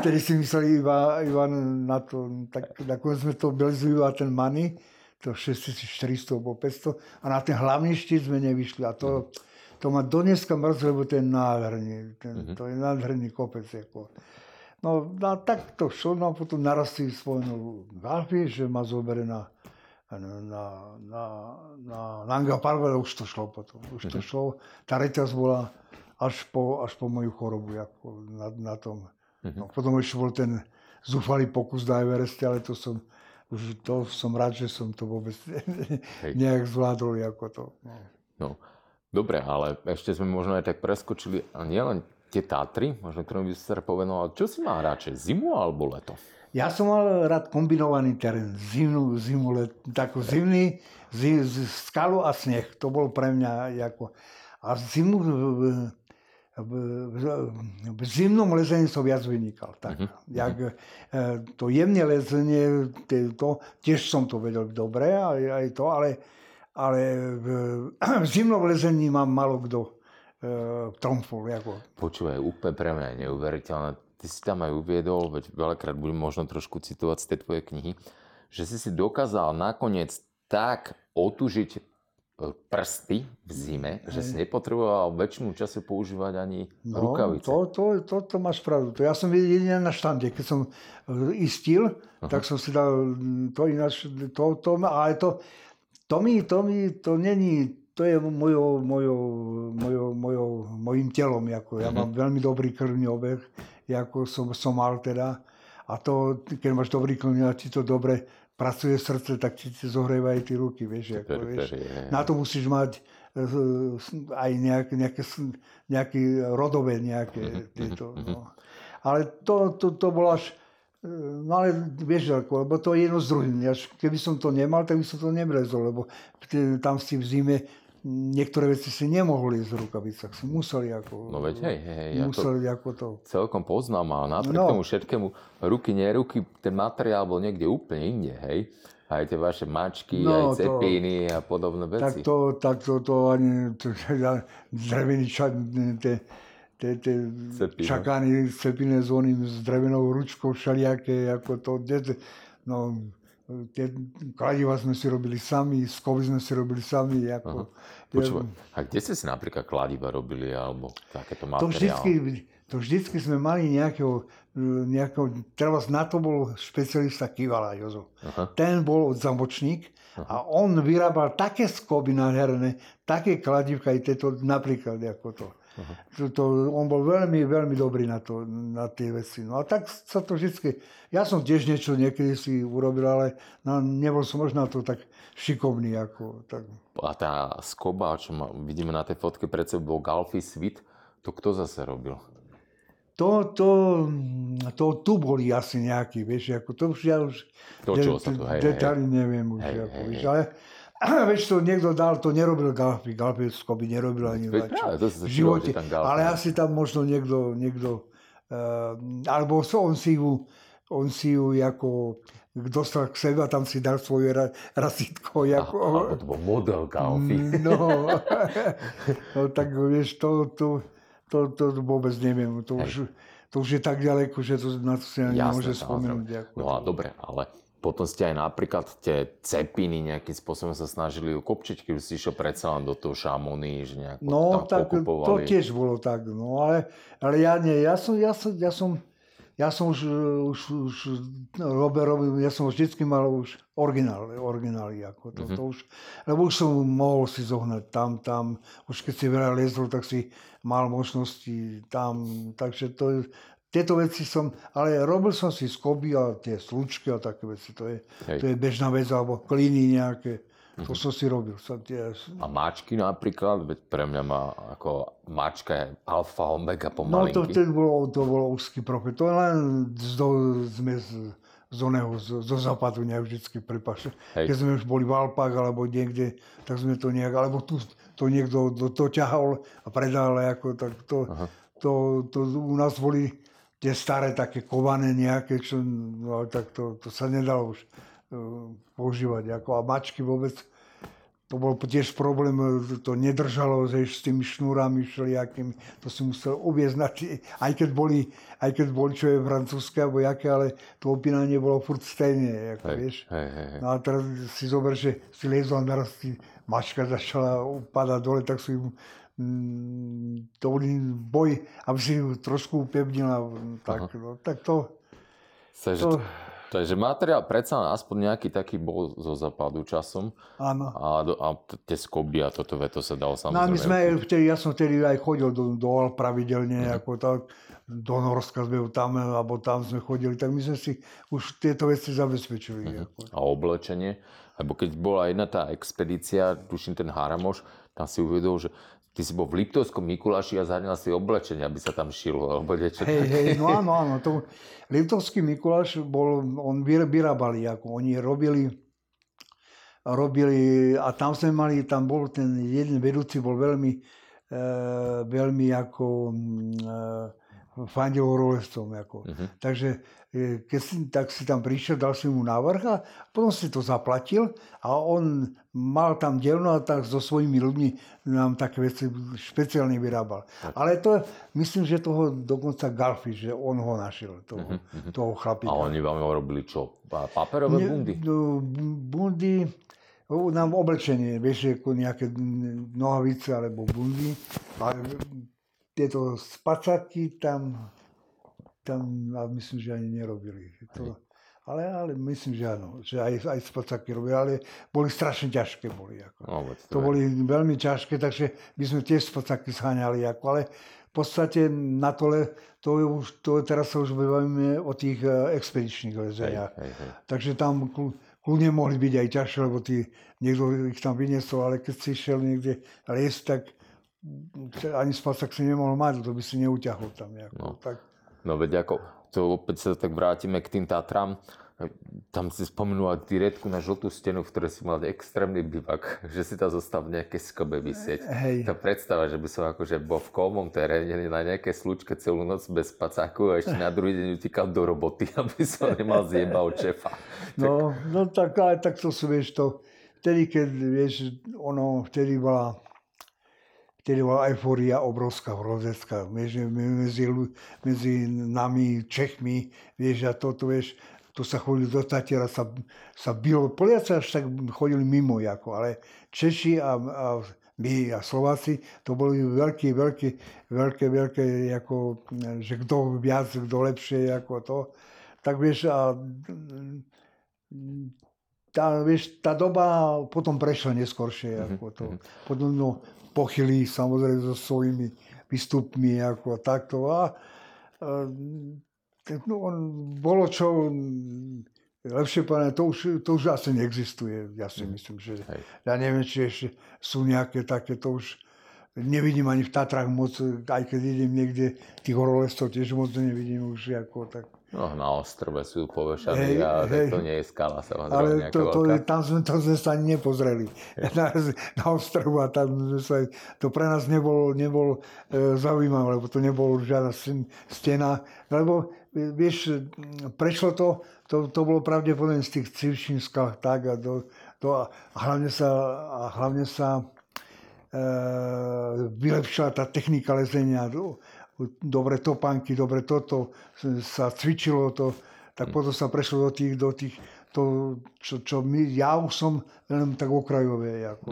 vtedy si myslel iba, iba na to, tak nakoniec sme to belzujú a ten money, to 6400 alebo 500 a na ten hlavný štít sme nevyšli a to, to ma dneska mrzí, lebo to je nádherný, ten, uh-huh. to je nádherný kopec. Ako. No a tak to šlo, no a potom narastli svojnú Galfi, že ma zoberie na, na, na, na, na Nanga Park, ale už to šlo potom. Už to šlo. Tá reťaz bola až po, až po moju chorobu ako na, na tom. No, potom ešte bol ten zúfalý pokus na Evereste, ale to som, už to som rád, že som to vôbec Hej. nejak zvládol ako to. No. no. Dobre, ale ešte sme možno aj tak preskočili, a nielen tie Tatry, možno ktorým by si sa povenoval, čo si mal radšej, zimu alebo leto? Ja som mal rád kombinovaný terén, zimu, zimu, let, takú zimný, zim, skalu a sneh, to bol pre mňa ako... A zimu, v, v, v, v zimnom lezení som viac vynikal. Tak, uh-huh. jak, e, to jemné lezenie, to, tiež som to vedel dobre, aj, aj to, ale, ale v, v zimnom lezení mám malo kto uh, tromfol. Ako. Počúvaj, úplne pre mňa je neuveriteľné. Ty si tam aj uviedol, veď veľakrát budem možno trošku citovať z tej tvojej knihy, že si si dokázal nakoniec tak otužiť e, prsty v zime, že si nepotreboval väčšinu času používať ani no, rukavice. To, to, to, to máš pravdu. To ja som jediný na štande. Keď som e, istil, uh-huh. tak som si dal to ináč, to, to, ale to, to mi, to mi, to není to je mojou, mojou, mojou, mojou, mojim telom. Ako. Ja mm-hmm. mám veľmi dobrý krvný obeh, ako som, som mal teda. A to, keď máš dobrý krvný a ti to dobre pracuje srdce, tak ti zohrieva aj tie ruky, vieš. Ako, vieš. Na to musíš mať eh, aj nejaké, nejaké, nejaké rodové nejaké mhm, tieto. Mhm, no. Ale to, to, to bolo až, eh, No ale vieš, ako, lebo to je jedno z druhým. Keby som to nemal, tak by som to nebrezol, lebo tam si v zime niektoré veci si nemohli z rukavicách, si museli ako... No veď hej, hej, ja museli to ako to... celkom poznám a napriek no. tomu všetkému ruky, neruky, ten materiál bol niekde úplne inde, hej. Aj tie vaše mačky, no, aj cepíny to, a podobné veci. Tak to, tak to, to ani to, drevený čak, tie, tie, tie čakány cepíne s oným, s drevenou ručkou všelijaké, ako to, no, tie kladiva sme si robili sami, skovy sme si robili sami. Ako, Počúva, a kde ste si napríklad kladiva robili, alebo takéto materiály? To vždycky, to vždycky sme mali nejakého, nejakého teraz na to bol špecialista Kivala Jozo. Aha. Ten bol zamočník Aha. a on vyrábal také skoby nádherné, také kladivka, aj tieto napríklad ako to. To, to, on bol veľmi, veľmi dobrý na, to, na tie veci. No a tak sa to vždy... Ja som tiež niečo niekedy si urobil, ale no, nebol som možno to tak šikovný. Ako, tak. A tá skoba, čo ma, vidíme na tej fotke pred sebou, Galfi Svit, to kto zase robil? To, to, to, tu boli asi nejakí, vieš, ako to už ja už... Točilo de, sa to, hej, Detaily neviem už, hej, ako, hej, vieš, ale Veď to niekto dal, to nerobil Galfi. Galfi by nerobil ani v živote. Ale asi tam možno niekto, niekto uh, alebo on si ju, on si ju ako dostal k sebe a tam si dal svoje ra, rasítko. Ako... Aha, to bol model Galfi. Mm, no, no tak vieš, to, to, to, to vôbec neviem. To už, to už je tak ďaleko, že to, na to si ani nemôže spomenúť. No a dobre, ale potom ste aj napríklad tie cepiny nejakým spôsobom sa snažili ukopčiť, keď si išiel predsa len do toho šamony, že nejako no, tam tak pokupovali. to tiež bolo tak, no ale, ale ja nie, ja som, ja som, ja som, ja som už, už, už robil, robil, ja som vždycky mal už originály, originály ako to, mm-hmm. to už, lebo už som mohol si zohnať tam, tam, už keď si veľa lezol, tak si mal možnosti tam, takže to, tieto veci som, ale robil som si skoby a tie slučky a také veci, to je, to je bežná vec, alebo klíny nejaké. To som si robil. Som tie... A mačky napríklad, veď pre mňa má ako mačka je alfa, omega pomalinky. No to, to bolo, to bolo úzky profil. To len z, sme z, z oného, z, zo západu nejak vždycky pripášli. Keď sme už boli v Alpách alebo niekde, tak sme to nejak, alebo tu, to niekto do, doťahol a predal, ako, tak to, to, to, u nás boli tie staré také kované nejaké, čo, no, tak to, to sa nedalo už uh, používať. Ako, a mačky vôbec, to bol tiež problém, to nedržalo že s tými šnúrami všelijakými, to si musel uviezť na tie, aj keď boli, aj keď boli, čo je francúzske alebo jaké, ale to opínanie bolo furt stejne, ako, hej, vieš. Hej, hej, hej. No a teraz si zober, že si liezol a naraz mačka začala upadať dole, tak si mm, to boli boj, aby si ju trošku upevnila. Tak, no, tak to... to, Takže materiál predsa aspoň nejaký taký bol zo západu časom. Áno. A, a tie skoby a toto veto sa dalo samozrejme. No my sme, vtedy, ja som vtedy aj chodil do, do Al pravidelne, mm. ako tak, do Norska sme tam, alebo tam sme chodili, tak my sme si už tieto veci zabezpečili. Mm. Ako. A oblečenie? Lebo keď bola jedna tá expedícia, tuším ten Haramoš, tam si uvedol, že ty si bol v Liptovskom Mikuláši a zaňal si oblečenie, aby sa tam šilo, alebo niečo Hej, hej, no áno, áno. To, Liptovský Mikuláš bol, on vyrábali, ako oni robili, robili a tam sme mali, tam bol ten jeden vedúci, bol veľmi, e, veľmi ako e, fandil horolezcom. Ako. Uh-huh. Takže e, keď si, tak si tam prišiel, dal si mu návrh a potom si to zaplatil a on mal tam dielno a tak so svojimi ľuďmi nám také veci špeciálne vyrábal. Tak. Ale to, myslím, že toho dokonca Galfi, že on ho našiel, toho, uh-huh. toho chlapíka. A oni vám robili čo? Paperové bundy? No, bundy, nám oblečenie, vieš, ako nejaké nohavice alebo bundy. A tieto spacáky tam, tam myslím, že ani nerobili. To, ale, ale myslím, že áno, že aj, aj spacáky robili, ale boli strašne ťažké. Boli, ako. No, to boli veľmi ťažké, takže my sme tiež spacáky zháňali, ako, ale v podstate na tole, to, je už, to teraz sa už bavíme o tých uh, expedičných lezeniach. Takže tam kľudne mohli byť aj ťažšie, lebo tí, niekto ich tam vyniesol, ale keď si šiel niekde liesť, tak ani spacák si nemohol mať, to by si neuťahol tam. Ako, no. tak. no veď ako, to opäť sa tak vrátime k tým Tatram tam si spomenula direktku na žltú stenu, v ktorej si mal extrémny bivak, že si tam zostal v nejakej skobe vysieť. Hej. Tá predstava, že by som akože bol v kolmom teréne na nejaké slučke celú noc bez spacáku a ešte na druhý deň utíkal do roboty, aby som nemal zjebal čefa. No, no tak, ale tak to sú, vieš, to, vtedy, keď, vieš, ono, vtedy bola, vtedy bola eufória obrovská, hrozecká, vieš, medzi, medzi nami, Čechmi, vieš, a toto, vieš, to sa chodili do Tatiera, sa, sa bylo, Poliaci až tak chodili mimo, ako, ale Češi a, a my a Slováci, to boli veľké, veľké, veľké, veľké, ako, že kto viac, kto lepšie, ako to. Tak vieš, a tá, vieš, tá doba potom prešla neskôršie, mm-hmm. ako to. Mhm. Potom no, pochylí samozrejme so svojimi výstupmi, ako takto. A, a no, on, bolo čo lepšie povedané, to už, to už asi neexistuje. Ja si mm. myslím, že Hej. ja neviem, či ešte sú nejaké také, to už nevidím ani v Tatrách moc, aj keď idem niekde, tých horolezcov tiež moc nevidím už ako tak. No na ostrove sú povešaní a hej, to nie je skala samozrejme Ale to, to, tam, sme, tam sme sa ani nepozreli. Na, na ostrove a tam sme sa, to pre nás nebolo, nebol e, zaujímavé, lebo to nebolo žiadna stena, lebo vieš, prešlo to, to, to bolo pravdepodobne z tých skal, tak a, to, to, a hlavne sa, a hlavne sa e, vylepšila tá technika lezenia, dobre topánky, dobre toto, sa cvičilo to, tak hm. potom sa prešlo do tých, do tých to, čo, čo my, ja už som len tak okrajové. Ako...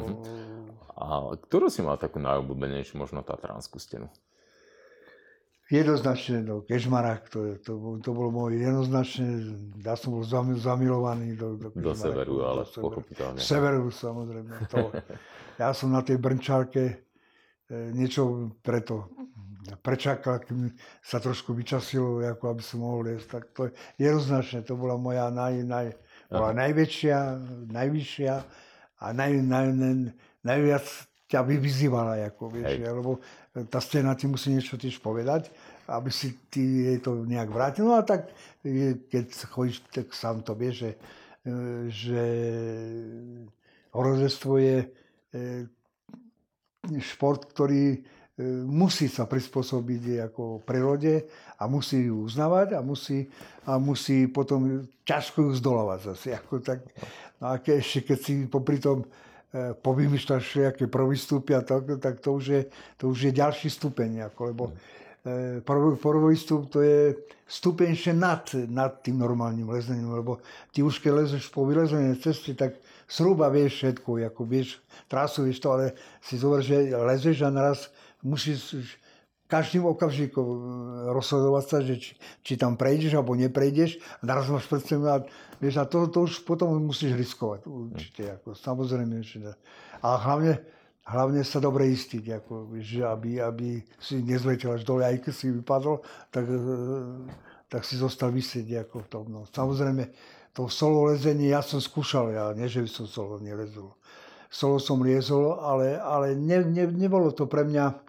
A ktorú si mal takú najobľúbenejšiu, možno Tatranskú stenu? jednoznačne do Kežmarák, to, to, to bolo môj jednoznačne, ja som bol zamilovaný do, do, do severu, ale do severu. pochopiteľne. Severu samozrejme. To, ja som na tej Brnčárke e, niečo preto prečakal, kým sa trošku vyčasilo, ako aby som mohol jesť. Tak to je jednoznačne, to bola moja naj, naj, bola najväčšia, najvyššia a naj, naj, naj, najviac ťa vyzývala, ako, vieš, lebo tá scéna ti musí niečo tiež povedať, aby si ty jej to nejak vrátil. No a tak, keď chodíš, tak sám to vieš, že, že horozectvo je šport, ktorý musí sa prispôsobiť ako prírode a musí ju uznávať a musí, a musí potom ťažko ju zdolávať zase. Ako tak, no a ke, ešte keď si popri tom e, povymýšľaš aké prvý a tak, tak to už, je, to už je ďalší stupeň. Ako, lebo e, prvý, prvý stup to je stupeň ešte nad, nad tým normálnym lezením, lebo ty už keď lezeš po vylezenej ceste, tak sruba vieš všetko, ako vieš, trasu vieš to, ale si zober, že lezeš a naraz musíš každým okamžikom e, rozhodovať sa, že či, či tam prejdeš alebo neprejdeš. A naraz máš pred sebou, vieš, a to, to už potom musíš riskovať určite. Ako, samozrejme. Že, a hlavne, hlavne sa dobre istiť, ako, vieš, aby, aby si nezletel až dole, aj keď si vypadol, tak, e, tak si zostal vysieť ako v. No. Samozrejme, to solo lezenie ja som skúšal, ja nie, že by som solo nelezol. Solo som liezol, ale, ale ne, ne, nebolo to pre mňa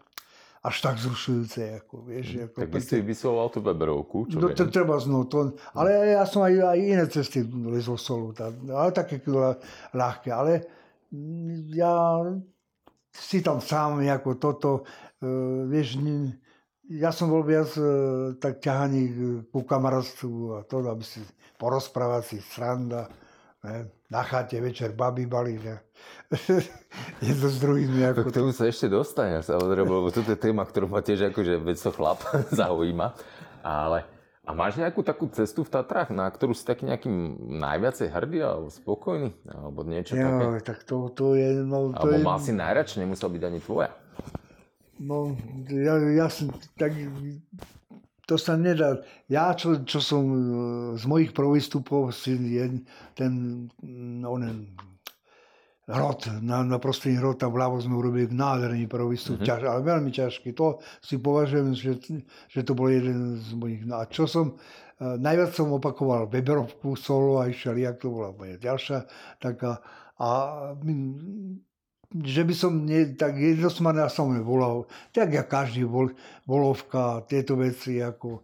až tak zrušujúce. Ako, vieš, mm, ako, tak by si vyslovoval tú Weberovku, čo no, to treba znú, to, ale ja som aj, aj iné cesty lezol solu, tá, ale také ľahké, ale ja si tam sám ako toto, uh, vieš, ja som bol viac uh, tak ťahaný ku kamarátstvu a to, aby si porozprávať si sranda, ne? na chate večer baby bali, ne? jedno s druhým. Ako... K tomu sa ešte dostane, samozrejme, lebo toto je téma, ktorú ma tiež akože veď to chlap zaujíma. Ale a máš nejakú takú cestu v Tatrách, na ktorú si taký nejaký najviacej hrdý alebo spokojný? Alebo niečo jo, také? tak to, to je... No, to alebo je... mal si najradšej, nemusel byť ani tvoja. No, ja, ja som tak to sa nedá. Ja, čo, čo som e, z mojich prvýstupov, si je ten mm, onen, rod, na, na prostrední rod tam vľavo sme urobili nádherný prvýstup, mm-hmm. ťaž, ale veľmi ťažký. To si považujem, že, že to bol jeden z mojich. No a čo som, uh, najviac som opakoval Weberovku solo a ešte jak to bola moja ďalšia taká. A že by som nie, tak jednostmanne som volal, tak ja každý vol, volovka, tieto veci, ako,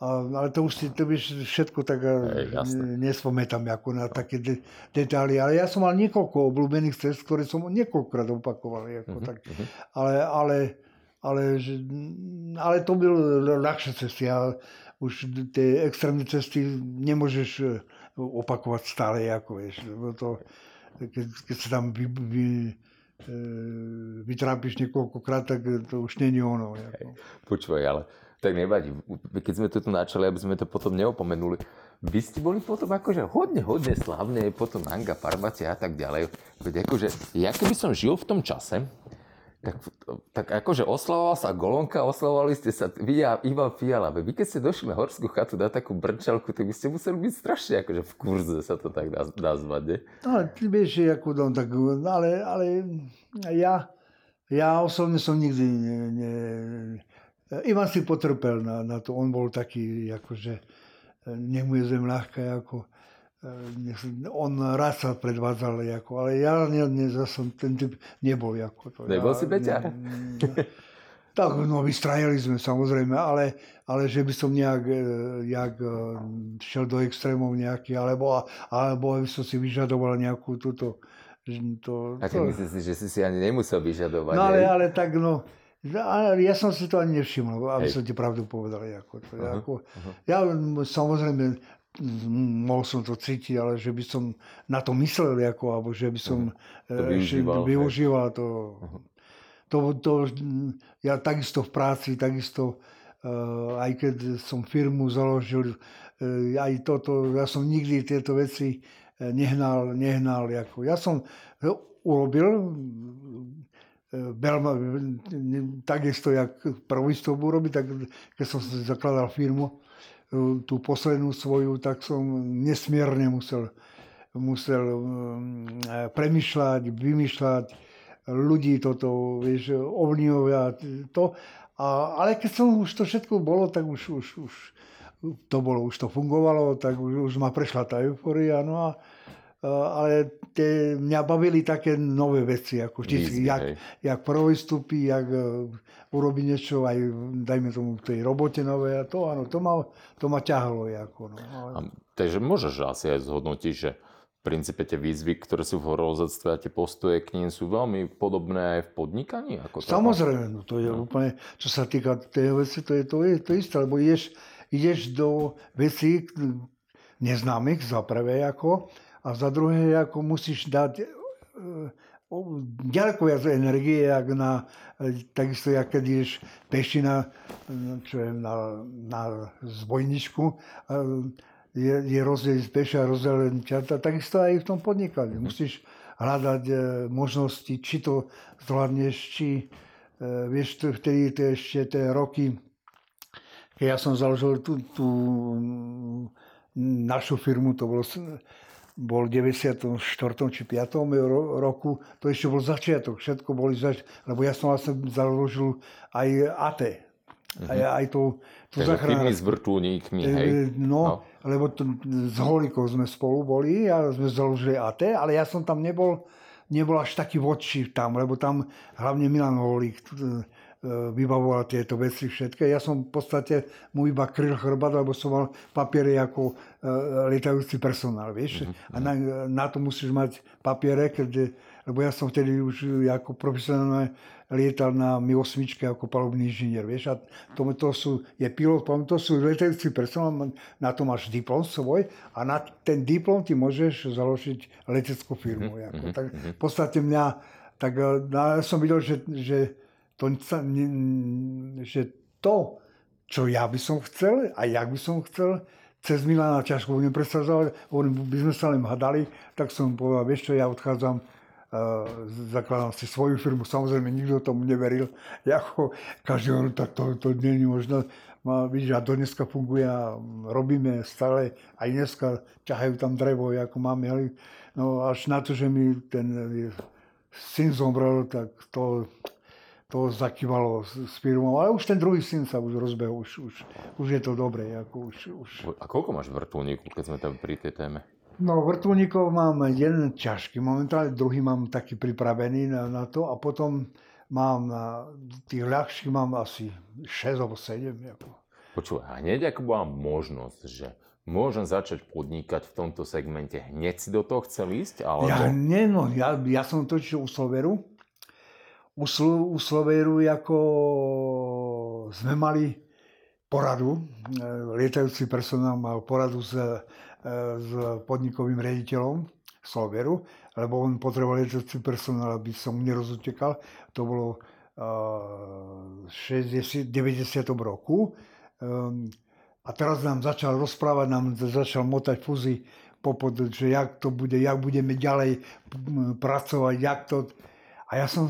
a, ale to už si, to by všetko tak Ej, nespomätám ako na také de, detaily. Ale ja som mal niekoľko obľúbených cest, ktoré som niekoľkokrát opakoval. Ako, uh-huh, tak. Uh-huh. Ale, ale, ale, že, ale to byl ľahšie cesty. Ja už tie extrémne cesty nemôžeš e, opakovať stále, ako vieš. To, keď, keď sa tam vy, vy, E, vytrápiš niekoľkokrát, tak to už je ono. Hej. Počúvaj, ale tak nevadí. Keď sme to tu načali, aby sme to potom neopomenuli, vy ste boli potom akože hodne, hodne slavné, potom Anga, Farmácia a tak ďalej. Veď akože, ja keby som žil v tom čase, tak, tak akože oslavoval sa Golonka, oslavovali ste sa vy a Ivan Fiala. Vy keď ste došli na horskú chatu na takú brčalku, tak by ste museli byť strašne akože v kurze sa to tak nazvať, ne? No, ty vieš, ako dom, tak, ale, ale ja, ja osobne som nikdy ne, ne, Ivan si potrpel na, na to, on bol taký, akože nech mu je zem ľahká, ako on raz sa predvádzal, ako, ale ja ne, ne, som ten typ nebol. Ako to. Nebol ja, si beťar? tak, no vystrajali sme samozrejme, ale, ale že by som nejak, nejak e, šiel do extrémov nejaký, alebo, alebo by som si vyžadoval nejakú túto... To, A ty to... myslíš si, že si si ani nemusel vyžadovať? No ale, ale tak no, ale ja som si to ani nevšimol, aby Hej. som ti pravdu povedal. Ako, to, uh-huh, ako, uh-huh. Ja samozrejme mohol som to cítiť, ale že by som na to myslel, ako, alebo že by som uh, to využíval, využíval to, uh-huh. to, to, ja takisto v práci, takisto uh, aj keď som firmu založil, uh, aj toto, ja som nikdy tieto veci nehnal, nehnal. Ako. Ja som urobil Belma, takisto, jak prvý stavbu robiť, tak keď som zakladal firmu, tú poslednú svoju, tak som nesmierne musel, musel mm, premyšľať, vymýšľať ľudí toto, vieš, ovlivňovať to. A, ale keď som už to všetko bolo, tak už, už, už to bolo, už to fungovalo, tak už, už ma prešla tá euforia. No a, ale tie, mňa bavili také nové veci, ako vždy, jak, jak prvostupy, jak uh, urobiť niečo aj, dajme tomu, v tej robote nové a to, áno, to ma, to ma ťahalo. Ako, no. Ale... A, takže môžeš asi aj zhodnotiť, že princípe tie výzvy, ktoré sú v horolezectve a tie postoje k ním sú veľmi podobné aj v podnikaní? Ako to Samozrejme, no to je no. úplne, čo sa týka tej veci, to je to, je, to isté, lebo ideš, ideš do vecí neznámych za prvé ako, a za druhé ako musíš dať e, ďaleko viac energie, jak na, e, takisto, jak keď ideš peši na, čo je, na, na zbojničku, je, je rozdiel peši a rozdiel čarta, takisto aj v tom podnikaní. Musíš hľadať e, možnosti, či to zvládneš, či e, vieš, vtedy to ešte tie roky, keď ja som založil tú, tú našu firmu, to bolo bol v 94. či 5. roku, to ešte bol začiatok, všetko boli zač... lebo ja som vlastne založil aj AT, uh-huh. aj, aj to, to zachránil. s vrtulníkmi, e, hej? No, no. lebo to, s Holikou sme spolu boli a sme založili AT, ale ja som tam nebol, nebol až taký vodčí tam, lebo tam hlavne Milan Holík E, vybavoval tieto veci všetké. Ja som v podstate mu iba kryl chrbát, lebo som mal papiere ako e, lietajúci personál, vieš. Mm-hmm. A na, na to musíš mať papiere, keď, lebo ja som vtedy už ako profesionálne lietal na Mi-8 ako palubný inžinier, vieš. A to, to sú, je pilot, to sú lietajúci personál, na to máš diplom svoj a na ten diplom ty môžeš založiť leteckú firmu. Mm-hmm. Ako. Tak v podstate mňa, tak e, ja som videl, že, že to, že to, čo ja by som chcel a jak by som chcel, cez Milana ťažko budem presadzovať, by sme sa len hadali, tak som povedal, vieš čo, ja odchádzam, uh, zakladám si svoju firmu, samozrejme nikto tomu neveril, ako každý hovorí, tak to, to nie je možno, má, vidíš, a dneska funguje a robíme stále, aj dneska ťahajú tam drevo, ako máme, no až na to, že mi ten syn zomrel, tak to, to zakývalo s firmou, ale už ten druhý syn sa už rozbehol, už, už, už je to dobré. Ako už, už. A koľko máš vrtulníkov, keď sme tam pri tej téme? No, vrtulníkov mám jeden ťažký, momentálne druhý mám taký pripravený na, na to a potom mám, tých ľahších mám asi 6 alebo 7. Ako. Počúvaj, hneď ako bola možnosť, že môžem začať podnikať v tomto segmente, hneď si do toho chcel ísť? Alebo... Ja, nie, no, ja, ja som točil u Sloveru, u, u Slovéru ako sme mali poradu, e, lietajúci personál mal poradu s, e, s podnikovým riaditeľom Sloveru, lebo on potreboval lietajúci personál, aby som nerozutekal. To bolo v 60, 90. roku. Ehm, a teraz nám začal rozprávať, nám začal motať fúzy popod, že jak to bude, jak budeme ďalej pracovať, jak to... A ja som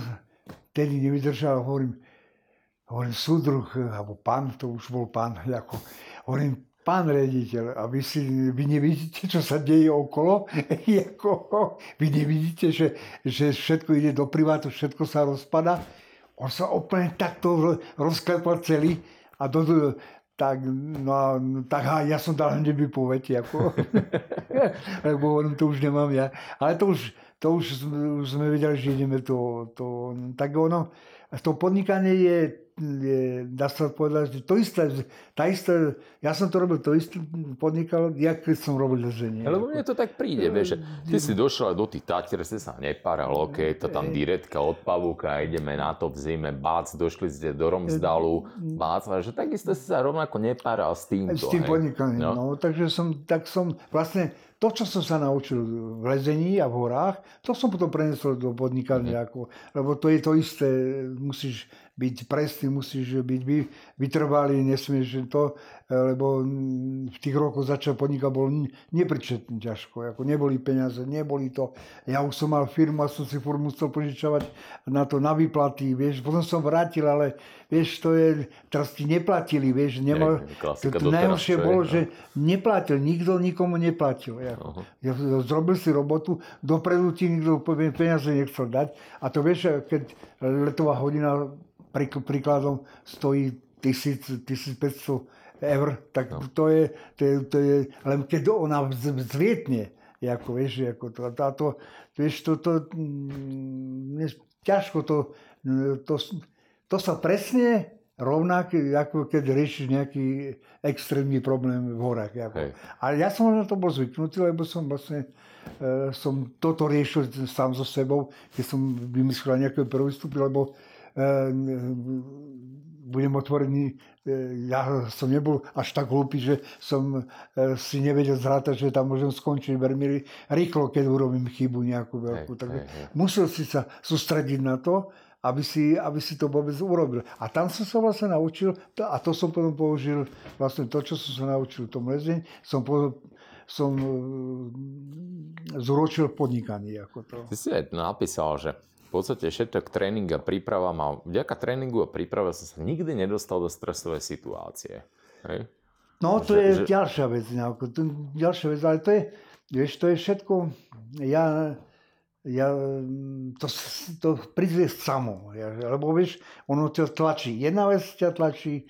vtedy nevydržal, hovorím, hovorím, súdruh, alebo pán, to už bol pán, ako, hovorím, pán rediteľ, a vy, si, vy nevidíte, čo sa deje okolo? ako, vy nevidíte, že, že všetko ide do privátu, všetko sa rozpada? On sa úplne takto rozklepal celý a do, tak, no, tak ja som dal hneď vypoveď, ako, lebo to už nemám ja. Ale to už, to už, už sme vedeli, že ideme to, to tak ono, to podnikanie je, je, dá sa povedať, že to isté, tá isté, ja som to robil, to isté podnikal, jak keď som robil lezenie. Lebo mne to tak príde, vieš, že ty si došiel do tých Tatier, si sa neparal, ok, to tam diretka od pavúka, ideme na to v zime, bác, došli ste do Romsdalu, bác, že takisto si sa rovnako neparal s týmto. S tým podnikaním, no. no, takže som, tak som vlastne, to, čo som sa naučil v lezení a v horách, to som potom prenesol do podnikania. Mm. Ako, lebo to je to isté, musíš byť presný, musíš byť vytrvalý, nesmieš to, lebo v tých rokoch začal podnikať, bolo nepričetne ťažko, ako neboli peniaze, neboli to. Ja už som mal firmu a som si furt musel požičovať na to, na výplaty, vieš, potom som vrátil, ale vieš, to je, teraz ti neplatili, vieš, nemal, to, to najhoršie bolo, no. že neplatil, nikto nikomu neplatil. Ako. Ja, zrobil si robotu, dopredu ti nikto peniaze nechcel dať a to vieš, keď letová hodina príkladom stojí 1000, 1500 eur, tak no. to, je, to, je, to je, len keď ona zvietne, ako vieš, ako to, to, to, vieš, to, to, mm, ťažko to, to, to sa presne rovnaký, ako keď riešiš nejaký extrémny problém v horách. Ako. Hej. Ale ja som na to bol zvyknutý, lebo som vlastne e, som toto riešil sám so sebou, keď som vymyslel nejaké prvý vstupy, lebo e, budem otvorený, e, ja som nebol až tak hlúpy, že som e, si nevedel zrátať, že tam môžem skončiť veľmi rýchlo, keď urobím chybu nejakú veľkú. Hej, Takže hej, hej. musel si sa sústrediť na to, aby si, aby si to vôbec urobil. A tam som sa vlastne naučil, a to som potom použil, vlastne to, čo som sa naučil v tom lezení, som, po, som e, zúročil v podnikaní. Ako to. Ty si aj napísal, že podstate všetok tréning a príprava mal, vďaka tréningu a príprave som sa nikdy nedostal do stresovej situácie. Hej? No to Že- je že- ďalšia vec, nejako, to, ďalšia vec, ale to je, vieš, to je všetko, ja, ja to, to príde samo, ja, lebo vieš, ono ťa tlačí. Jedna vec ťa tlačí,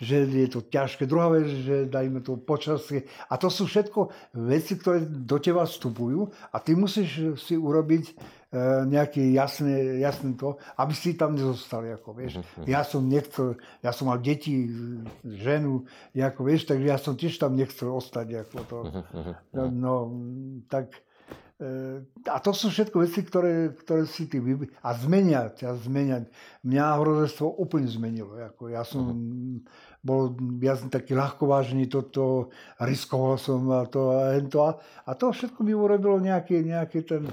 že je to ťažké, druhá vec, že dajme to počasie. A to sú všetko veci, ktoré do teba vstupujú a ty musíš si urobiť e, nejaké jasné, jasné to, aby si tam nezostali, ako vieš. Ja som nechcel, ja som mal deti, ženu, ako vieš, takže ja som tiež tam nechcel ostať, ako to. No, no tak a to sú všetko veci, ktoré, ktoré si ty vybi... A zmenia ťa, zmenia. Mňa horozestvo úplne zmenilo. Ako ja som bol viac taký ľahkovážny, toto, riskoval som a to a hento. A, a to všetko mi urobilo nejaký, nejaký ten...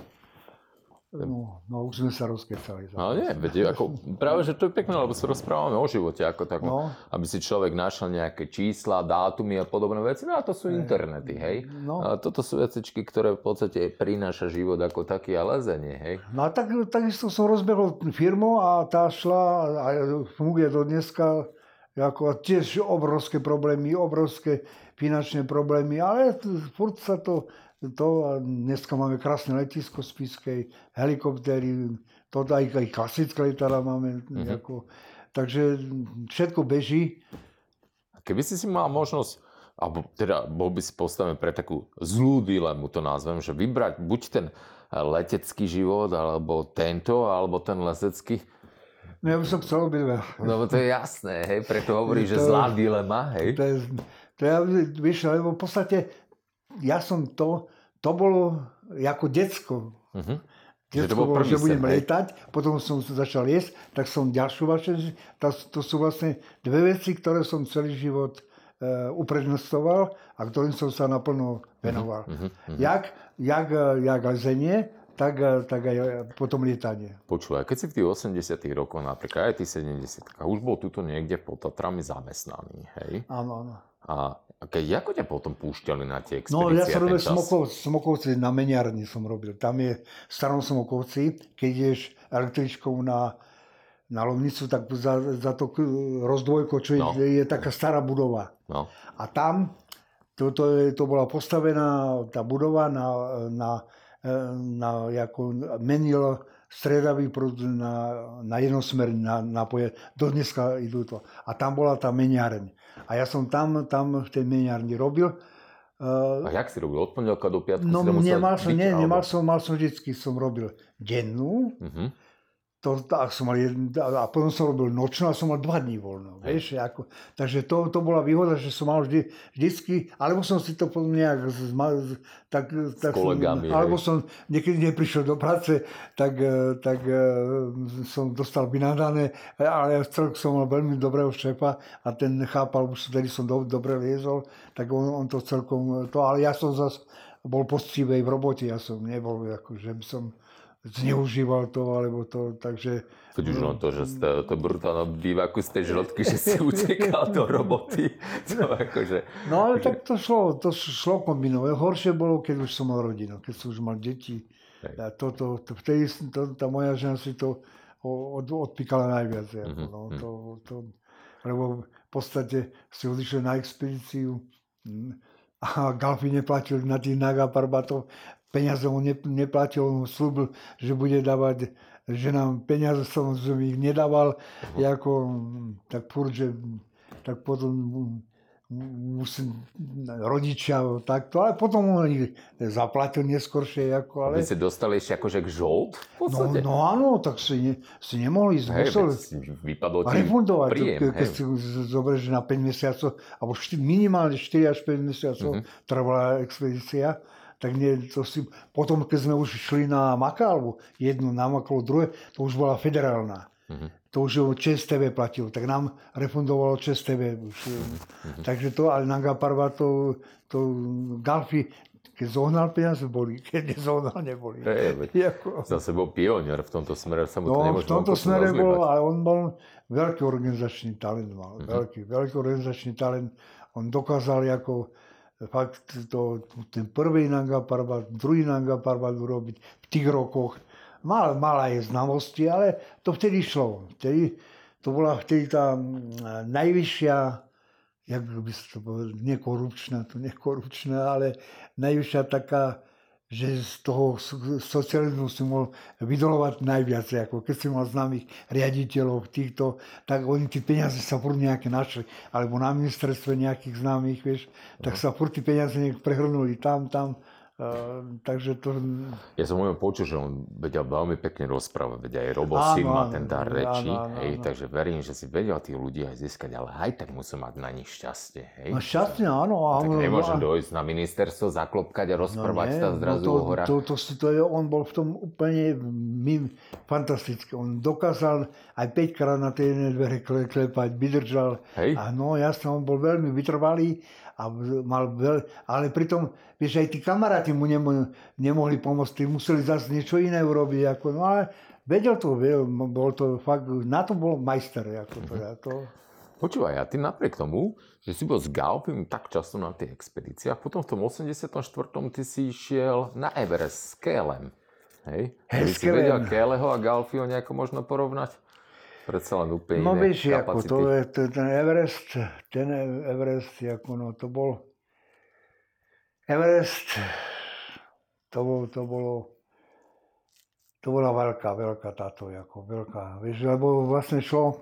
No, no už sme sa rozkecali. Ale nie, veď ako, práve, že to je pekné, lebo sa rozprávame o živote ako takom, No. aby si človek našiel nejaké čísla, dátumy a podobné veci, no a to sú internety, hej. No. A toto sú vecičky, ktoré v podstate prináša život ako taký a lezenie, hej. No a tak, takisto som rozbehol firmu a tá šla a funguje do dneska ako tiež obrovské problémy, obrovské finančné problémy, ale furt sa to, to a dneska máme krásne letisko z Spiskej, helikoptéry, to aj, aj klasické letadla máme. Ako, takže všetko beží. Keby si si mal možnosť, alebo teda bol by si postavený pre takú zlú dilemu, to nazvem, že vybrať buď ten letecký život, alebo tento, alebo ten lezecký, No ja by som chcel obidve. no to je jasné, hej, preto hovorí, že zlá dilema, hej. To je, to je, vieš, lebo v podstate ja som to, to bolo ako decko. Mhm. Že to Detsko bol prvý že budem sen, lietať, potom som začal jesť, tak som ďalšiu vaše, to, sú vlastne dve veci, ktoré som celý život e, uprednostoval a ktorým som sa naplno venoval. Mhm, Jak, jak, e, jak lezenie, tak, tak aj potom lietanie. Počúvaj, keď si v tých 80 rokoch, napríklad aj tých 70 už bol tuto niekde pod Tatrami zamestnaný, hej? Áno, áno. A keď, ako ťa potom púšťali na tie expedície? No ja som robil smokov, smokovci na meniarni som robil. Tam je v starom smokovci, keď ideš električkou na, na Lovnicu, tak za, za to rozdvojko, čo je, No. je taká stará budova. No, A tam to, to, je, to bola postavená tá budova na, na, e, na ako menil stredavý prúd na, na jednosmer na, napoje. Do dneska idú to. A tam bola tá meniareň. A ja som tam, tam v tej meniarni robil. Uh, a jak si robil? Od pondelka do piatku No si nemal som, byť, nie, alebo- nemal som, mal som vždycky som robil dennú, Mhm. To, a, som mal jeden, a potom som robil nočnú a som mal dva dní voľno. Vieš, ako, takže to, to bola výhoda, že som mal vždy, vždycky, alebo som si to potom nejak z, z, tak, tak kolegami, som, alebo hej. som niekedy neprišiel do práce, tak, eh, tak eh, som dostal vynadané, ale celkom som mal veľmi dobrého šéfa a ten chápal, už vtedy som do, dobre liezol, tak on, on to celkom, to, ale ja som zase bol postivej v robote, ja som nebol, ako, že by som zneužíval to, alebo to, takže... Veď už len to, že ste, to brutálne bývaku z tej žlotky, že si utekal do roboty. To akože... No ale tak to šlo, to šlo kombinovať. Horšie bolo, keď už som mal rodinu, keď som už mal deti. A to, to, to, vtedy to, tá moja žena si to od, odpíkala najviac. Ako, Mhm, no, mhm. to, to, lebo v podstate si odišiel na expedíciu mm, a Galfi neplatil na tých Naga Parbatov. Peniaze on ne, neplatil, on slúbil, že bude dávať že nám peniaze som ich nedával, Mhm. ako, tak furt, že tak potom musím, rodičia takto, ale potom oni zaplatil neskôršie. Ako, ale... Vy ste dostali ešte akože k žolt? No, no áno, tak si, ne, si nemohli hej, musel vypadlo ti refundovať. Príjem, ke, keď si zoberieš na 5 mesiacov, alebo 4, minimálne 4 až 5 mesiacov mm-hmm. trvala expedícia, tak nie, to si, potom, keď sme už šli na Makalvu, jednu na Makalvu, druhé, to už bola federálna. Mm-hmm to už ČSTV platilo, tak nám refundovalo ČSTV. Mm-hmm. Takže to, ale Nanga Parva to, to Galfi, keď zohnal peniaze, boli, keď nezohnal, neboli. Hey, jako... Zase bol pionier v tomto smere, sa mu to no, v tomto smere bol, ale on bol veľký organizačný talent mal, mm-hmm. veľký, veľký organizačný talent. On dokázal ako fakt to, ten prvý Nanga Parva, druhý Nanga Parva urobiť v tých rokoch mal, mal aj znalosti, ale to vtedy šlo. Vtedy, to bola vtedy tá najvyššia, jak by sa to povedal, nekorupčná, to nekorupčná, ale najvyššia taká, že z toho socializmu si mohol vydolovať najviac. Ako keď si mal známych riaditeľov týchto, tak oni tie peniaze sa furt nejaké našli. Alebo na ministerstve nejakých známych, vieš, tak no. sa furt tie peniaze nejak prehrnuli tam, tam Uh, takže to... Ja som môžem počuť, že on vedel veľmi pekne rozprávať, veď aj Robo áno, má ten dar reči, áno, áno, hej, áno. takže verím, že si vedel tých ľudí aj získať, ale aj tak musím mať na nich šťastie, hej. No šťastie, áno. áno tak no, dojsť na ministerstvo, zaklopkať a no rozprávať no, sa zrazu no to, o horách. To, to, to, to je, on bol v tom úplne mým, fantastický. On dokázal aj 5 krát na tej jednej dvere klepať, vydržal. Hej. A no jasne, on bol veľmi vytrvalý a mal veľ... ale pritom, vieš, aj tí kamaráti mu nemo, nemohli pomôcť, tí museli zase niečo iné urobiť, ako, no ale vedel to, vedel, bol to fakt, na to bol majster, ako to, to... Počúvaj, a ty napriek tomu, že si bol s Galpim tak často na tých expedíciách, potom v tom 84. ty si išiel na Everest s Kélem. Hej? Hey, si vedel Kéleho a Galfio nejako možno porovnať? Predsa len úplne No vieš, ako to je, to, ten Everest, ten Everest, ako no, to bol, Everest, to, bol, to bolo, to bola veľká, veľká táto, ako veľká, vieš, lebo vlastne šlo,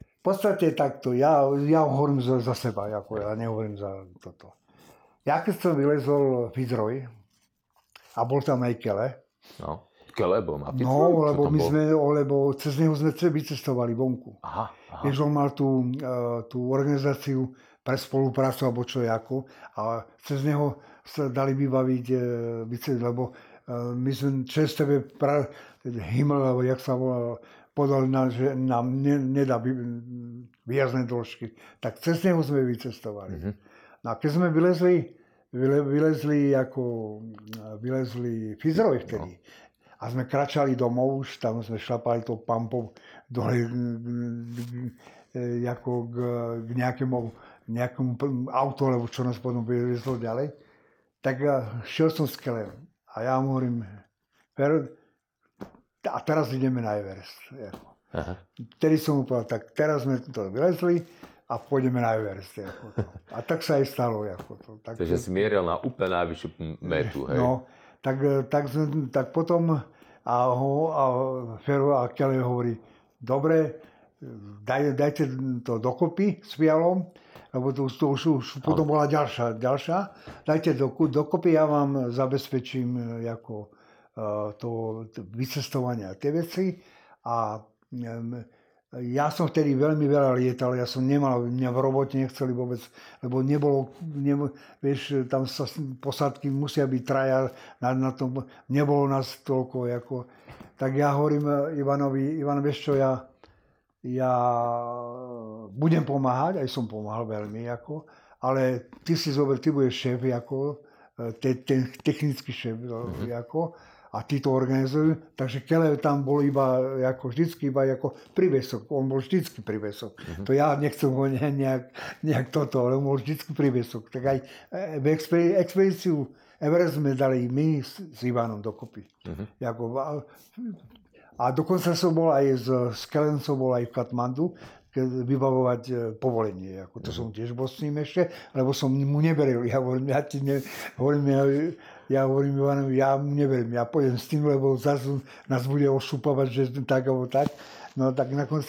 v podstate takto, ja, ja hovorím za, za seba, ako ja nehovorím za toto. Ja keď som vylezol Fitzroy a bol tam aj Kele, no lebo má No, lebo my bol? sme, lebo cez neho sme vycestovali vonku. Aha, aha. Vieš, on mal tú, uh, tú organizáciu pre spoluprácu, alebo čo ako. A cez neho sa dali vybaviť, uh, lebo uh, my sme tebe pra, Himmel, alebo jak sa volal, podal na, že nám ne, nedá výrazné dĺžky. Tak cez neho sme vycestovali. Mm-hmm. No a keď sme vylezli, vyle, vylezli ako, vylezli Fizrovi vtedy, no a sme kračali domov, už tam sme šlapali to pampou dole ako k, k nejakému, nejakému autu, alebo čo nás potom vyvezlo ďalej. Tak šiel som s Kelem a ja mu hovorím, a teraz ideme na Everest. Aha. Vtedy som mu povedal, tak teraz sme to vylezli a pôjdeme na Everest. Ako to. A tak sa aj stalo. Ako to. Tak, Takže si mieril na úplne najvyššiu metu, hej? No, tak, tak, tak potom a, ho, a Fero a Kelly hovorí, dobre, daj, dajte to dokopy s Fialom, lebo to, to už, už potom bola ďalšia, ďalšia. Dajte do, dokopy, ja vám zabezpečím ako, uh, to, to vycestovanie a tie veci. A um, ja som vtedy veľmi veľa lietal, ja som nemal, mňa v robote nechceli vôbec, lebo nebolo, nebo, vieš, tam sa posádky musia byť traja, na, na tom, nebolo nás toľko, ako, tak ja hovorím Ivanovi, Ivan, vieš čo, ja, ja budem pomáhať, aj som pomáhal veľmi, ako, ale ty si zober, ty budeš šéf, ako, ten, ten technický šéf, mm-hmm. ako, a tí to organizujú. Takže Kele tam bol iba ako vždycky iba ako privesok. On bol vždycky privesok. Uh-huh. To ja nechcem ho nejak, nejak toto, ale on bol vždycky privesok. Tak aj e, v expedíciu Everest sme dali my s, s Ivanom dokopy. Uh-huh. Jako, a, a dokonca som bol aj s, s Kelen som bol aj v Katmandu, vybavovať e, povolenie. Ako to uh-huh. som tiež bol s ním ešte, lebo som mu neveril. Ja hovorím, ja ti ne, hovorím, ja, ja hovorím Ivanovi, ja neverím, ja pôjdem s tým, lebo zase nás bude ošupovať, že tak alebo tak. No tak nakoniec,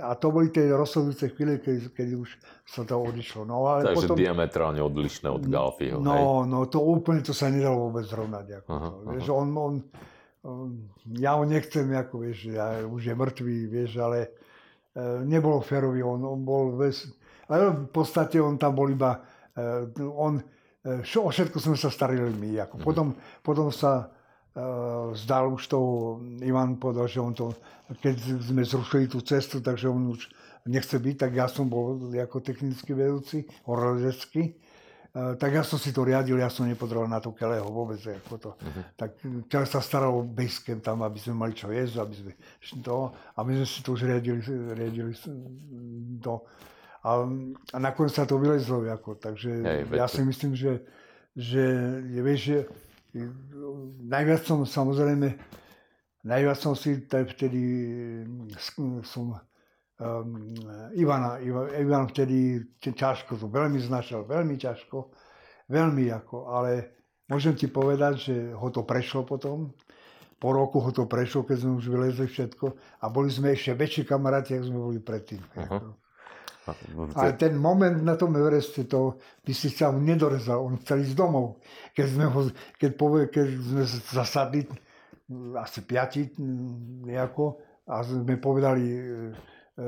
a to boli tie rozhodujúce chvíle, keď, keď už sa to odišlo. No, ale Takže potom, diametrálne odlišné od Galfiho, hej? No, no to úplne to sa nedalo vôbec zrovnať. Ako Aha, to. Vieš, on, on, on, ja ho nechcem, ako vieš, ja, už je mŕtvý, vieš, ale e, nebolo férový, on, on bol, vieš, ale v podstate on tam bol iba, e, on, e, o všetko sme sa starili my. Ako. Mhm. Potom, potom sa e, zdal už toho, Ivan povedal, že on to, keď sme zrušili tú cestu, takže on už nechce byť, tak ja som bol ako technický vedúci, horolezecký. Uh, tak ja som si to riadil, ja som nepotreboval na to Keleho vôbec. Ako to. Uh-huh. Tak Kele sa staral o basecamp tam, aby sme mali čo jesť, aby sme to, a my sme si to už riadili, riadili to. A, a nakoniec sa to vylezlo. Ako, takže Hej, ja si myslím, že, že je, vieš, že najviac som samozrejme, najviac som si vtedy som um, Ivana, Iva, Ivan vtedy ťažko to veľmi znašal, veľmi ťažko, veľmi ako, ale môžem ti povedať, že ho to prešlo potom, po roku ho to prešlo, keď sme už vylezli všetko a boli sme ešte väčší kamaráti, ako sme boli predtým. Aha. Ale ten moment na tom Evereste, to by si sa mu nedorezal, on chcel ísť domov. Keď sme, ho, keď povie, keď sme zasadli, asi piati nejako, a sme povedali e, e,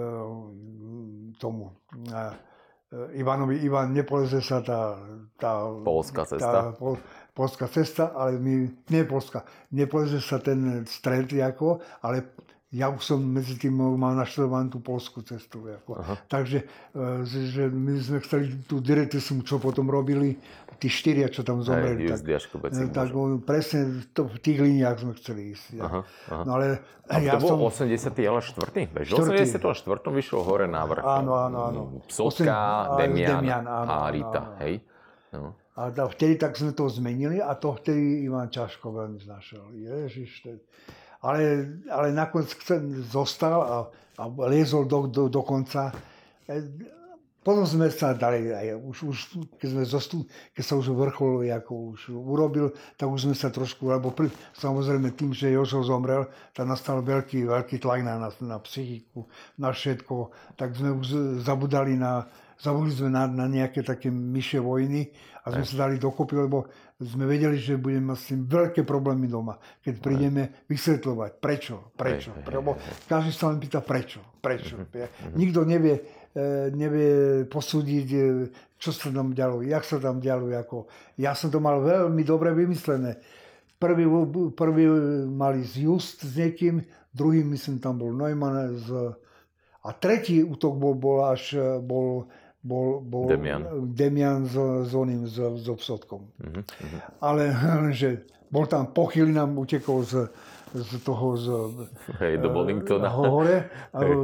tomu e, e, Ivanovi, Ivan, nepoleze sa tá, tá Polská cesta. Tá, pol, polská cesta, ale my, nie polská, nepoleze sa ten stred, ako, ale ja už som medzi tým mal naštudovanú tú polskú cestu. Ako. Takže e, že, my sme chceli tú direktismu, čo potom robili, tí štyria, čo tam zomreli. Jaškobec eh, ich tak môže. on, presne to, v tých líniách sme chceli ísť. Aha, aha. No ale A ja to som... bol 80. ale 4. Vieš, Štvrtý. 84. vyšiel hore na vrch. Áno, áno, áno. Soska, Osem- áno, Demian, Demian, áno, a áno, Rita, áno. hej? No. A vtedy tak sme to zmenili a to vtedy Ivan ťažko veľmi znašal. Ježiš, to... ale, ale nakoniec zostal a, a liezol do, do, do konca. E, Potom sme sa dali, aj, už, už, keď, sme zostu, keď sa už vrchol ako už urobil, tak už sme sa trošku, lebo pri, samozrejme tým, že Jožo zomrel, tak nastal veľký, veľký tlak na nás, na psychiku, na všetko, tak sme už zabudali na, zabudli sme na, na nejaké také myšie vojny a sme sa dali dokopy, lebo sme vedeli, že budeme mať s tým veľké problémy doma, keď prídeme vysvetľovať, prečo, prečo, lebo každý sa len pýta prečo, prečo. Nikto nevie, e, nevie posúdiť, e, čo sa tam dialo, jak sa tam dialo. Ako. Ja som to mal veľmi dobre vymyslené. Prvý, prvý mali z Just s niekým, druhý myslím tam bol Neumann z, a tretí útok bol, bol až bol, bol, bol Demian. Demian s, s oným, s, s Obsodkom. Mhm, mhm. Ale že bol tam pochyl, nám utekol z, z toho z, Hej, do Bollingtona. hore. A, Hej.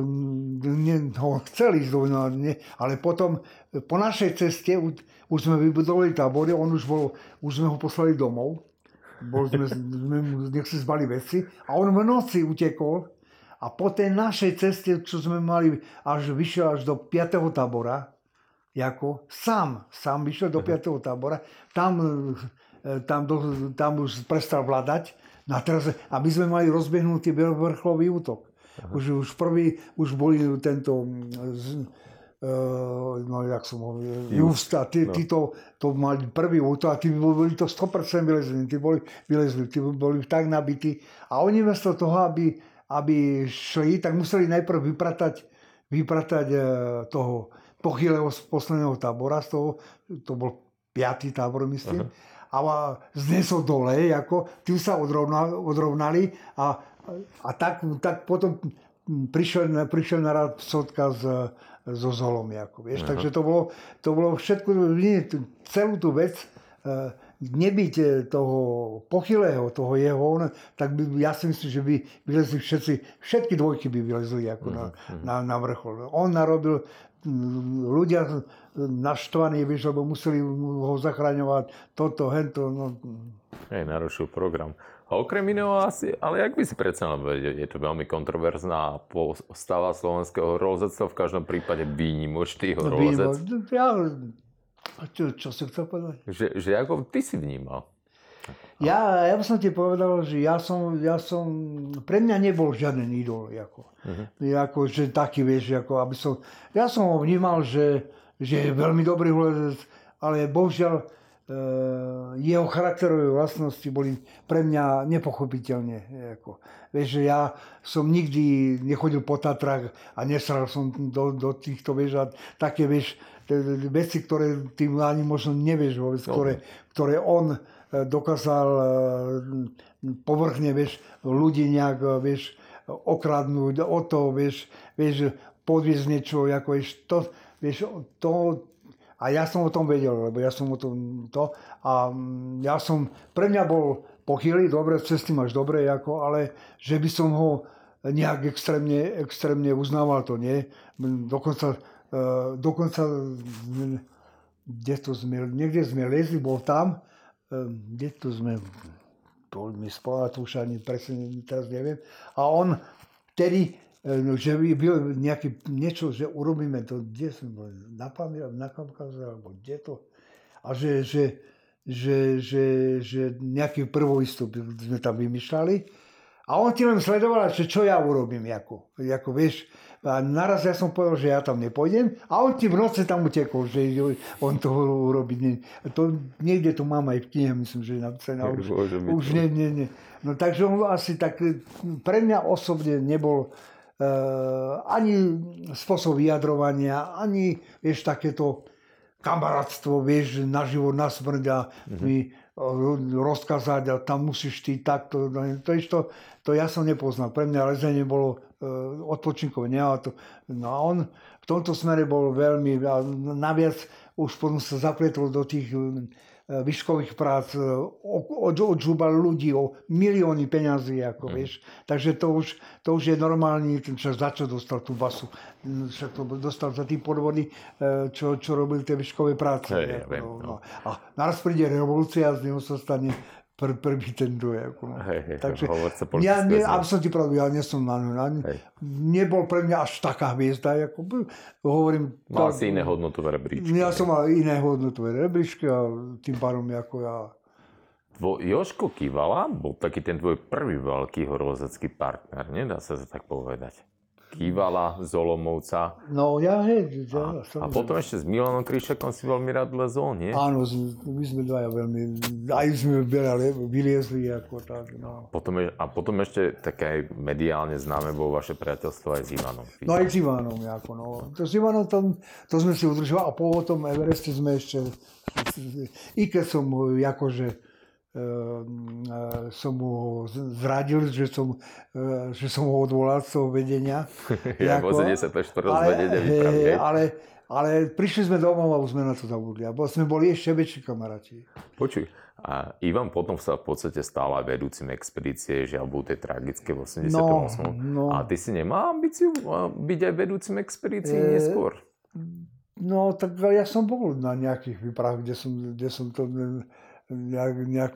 ne, ho chcel ísť do ne, ale potom po našej ceste už, už sme vybudovali tábory, on už bol, už sme ho poslali domov. Bol sme, sme nech si zbali veci a on v noci utekol a po tej našej ceste, čo sme mali, až vyšiel až do 5. tábora, ako sám, sám vyšiel do 5. tábora, tam, e, tam, tam už prestal vládať, no a, teraz, a my sme mali rozbehnutý vrcholový útok. Už, už prvý, už boli tento, uh, no jak som hovoril, Just a tí, no. tí to, to mali prvý útok a tí boli to 100% vylezli, tí boli vylezli, tí boli tak nabití a oni miesto toho, aby, aby šli, tak museli najprv vypratať, vypratať eh, toho pochylého z posledného tábora, z toho, to bol piatý tábor, myslím, a znesol dole, ako, tým sa odrovnali, odrovnali a, a tak, tak potom prišiel, prišiel na rad Sotka s, so Zolom, ako, vieš, takže to bolo, to bolo všetko, celú tú vec, eh, nebyť eh, toho pochylého, toho jeho, on, tak by, ja si myslím, že by vylezli všetci, všetky dvojky by vylezli ako na, na, na vrchol. On narobil ľudia naštvaní, vieš, lebo museli ho zachraňovať, toto, hento, no, Hej, narušil program. A okrem iného asi, ale jak by si predsa je to veľmi kontroverzná postava slovenského horolezectva, v každom prípade výnimočný no, horolezec. ja, čo, čo si chcel povedať? Že, že ako ty si vnímal? Ja, ja by som ti povedal, že ja som, ja som, pre mňa nebol žiaden idol, ako, uh-huh. ako že taký, vieš, ako aby som, ja som ho vnímal, že, že je veľmi dobrý hľadec, ale bohužiaľ e, jeho charakterové vlastnosti boli pre mňa nepochopiteľne. Ako. Vieš, že ja som nikdy nechodil po Tatrách a nesral som do, do týchto, vieš, a také, vieš, veci, ktoré ty ani možno nevieš vôbec, ktoré, ktoré on dokázal e, povrchne, vieš, ľudí nejak, e, vieš, okradnúť o to, vieš, vieš podviezť niečo, ako vieš, to, vieš, to, a ja som o tom vedel, lebo ja som o tom to, a mm, ja som, pre mňa bol pochylý, dobre, cesty máš dobre, ako, ale že by som ho nejak extrémne, extrémne uznával, to nie. Dokonca, e, dokonca kde to sme, niekde sme lezli, bol tam kde tu sme, boli to ani presne teraz neviem. A on vtedy, ehm, že by byl nejaký, niečo, že urobíme to, kde sme boli, na, Pamir, na Kaukaze, alebo kde to. A že, že, že, že, že nejaký prvoistup sme tam vymýšľali. A on ti len sledoval, že čo ja urobím, ako, ako vieš, a naraz ja som povedal, že ja tam nepôjdem a on ti v noci tam utekol, že on to urobiť. Nie. To, niekde to mám aj v knihe, myslím, že napísané. Už, už nie, nie, nie. No takže on asi tak, pre mňa osobne nebol uh, ani spôsob vyjadrovania, ani vieš takéto kamarátstvo, vieš, na život, na smrť a mm-hmm. Rozkázať a tam musíš ty takto. No, to, to, to ja som nepoznal. Pre mňa lezenie bolo Eh, odpočinkov to. No a on v tomto smere bol veľmi, a naviac už potom sa zapletol do tých výškových prác, eh, odžúbal ľudí o milióny peňazí, ako mm. vieš. Takže to už, to už je normálny, ten čas za čo dostal tú basu. Však to dostal za tí podvody, čo, čo robil tie výškové práce. Hey, ako, no. no. A naraz príde revolúcia z neho sa stane pr- prvý ten dojak. No. Hej, hej, Takže ja, ne, aby som ti pravdu, ja nie som na, na, nebol pre mňa až taká hviezda, ako hovorím. Mal si iné hodnotové rebríčky. Ja som mal iné hodnotové rebríčky a tým pádom ako ja... Tvo, Joško Kivala bol taký ten tvoj prvý veľký horolezecký partner, nedá sa to tak povedať. Kývala z Olomovca. No ja hej. Ja, a, a potom ešte s Milanom Kryšakom si veľmi rád lezol, nie? Áno, my sme dvaja veľmi, aj sme veľa vyliezli ako tak. No. Potom je, a potom ešte také aj mediálne známe bolo vaše priateľstvo aj s Ivanom. No aj s Ivanom, ako, no. To s Ivanom tam, to sme si udržovali a po tom Evereste sme ešte, i keď som akože som mu zradil, že som, e, že som ho odvolal z toho vedenia. ja vo 74. ale, vedenia ale, ale prišli sme domov a už sme na to zabudli. A sme boli ešte väčší kamaráti. Počuj, a Ivan potom sa v podstate stal aj vedúcim expedície, že bol tej tragické v 88. No, no. A ty si nemal ambíciu byť aj vedúcim expedície e, neskôr? No, tak ja som bol na nejakých výpravách, kde som, kde som to nejak, nejak,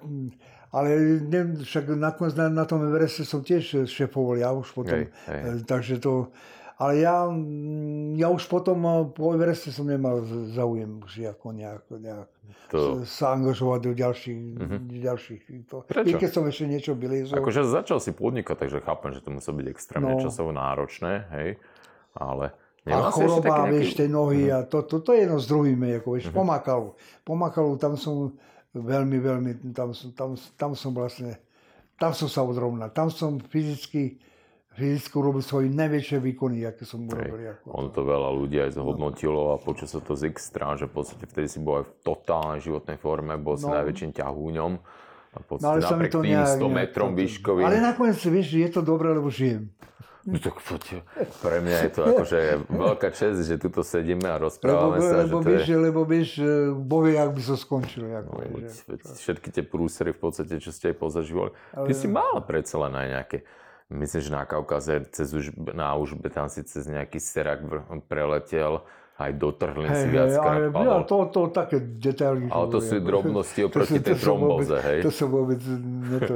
ale ne, však nakoniec na, na tom Evereste som tiež šefoval, ja už potom. Hej, hej. E, takže to, ale ja, ja už potom e, po Evereste som nemal záujem už ako nejak, nejak to... sa angažovať do ďalších. Mm-hmm. ďalších to. Prečo? I keď som ešte niečo vylezol. Akože začal si podnikať, takže chápem, že to muselo byť extrémne no. časovo náročné, hej, ale... a choroba, nejaký... vieš, tie nohy mm. a to, to, to je jedno s druhým, ako vieš, mm-hmm. pomakalu. Pomakalu, tam som veľmi, veľmi, tam, tam, tam som vlastne, tam som sa odrovnal. Tam som fyzicky, fyzicky robil svoje najväčšie výkony, aké som urobil. Ako on to veľa ľudí aj zhodnotilo a počul sa to z extra, že v podstate vtedy si bol aj v totálnej životnej forme, bol si no. najväčším ťahúňom. A podstate no, ale napriek tým nejak, 100 metrom výškovým. Ale nakoniec vieš, je to dobré, lebo žijem. No tak poďte. Pre mňa je to akože veľká čest, že tuto sedíme a rozprávame lebo, sa. Lebo, že vieš, je... lebo vieš, bohy, ak by sa so skončilo. Ako, no, že... Všetky tie prúsery v podstate, čo ste aj pozažívali. Ale... Ty si mal predsa len aj nejaké Myslím, že na Kaukaze cez už, na Užbe tam si cez nejaký serak preletel aj do Trhlin hey, si viackrát hey, to, to také detaily. Ale to sú drobnosti oproti tej tromboze, hej? To som vôbec neto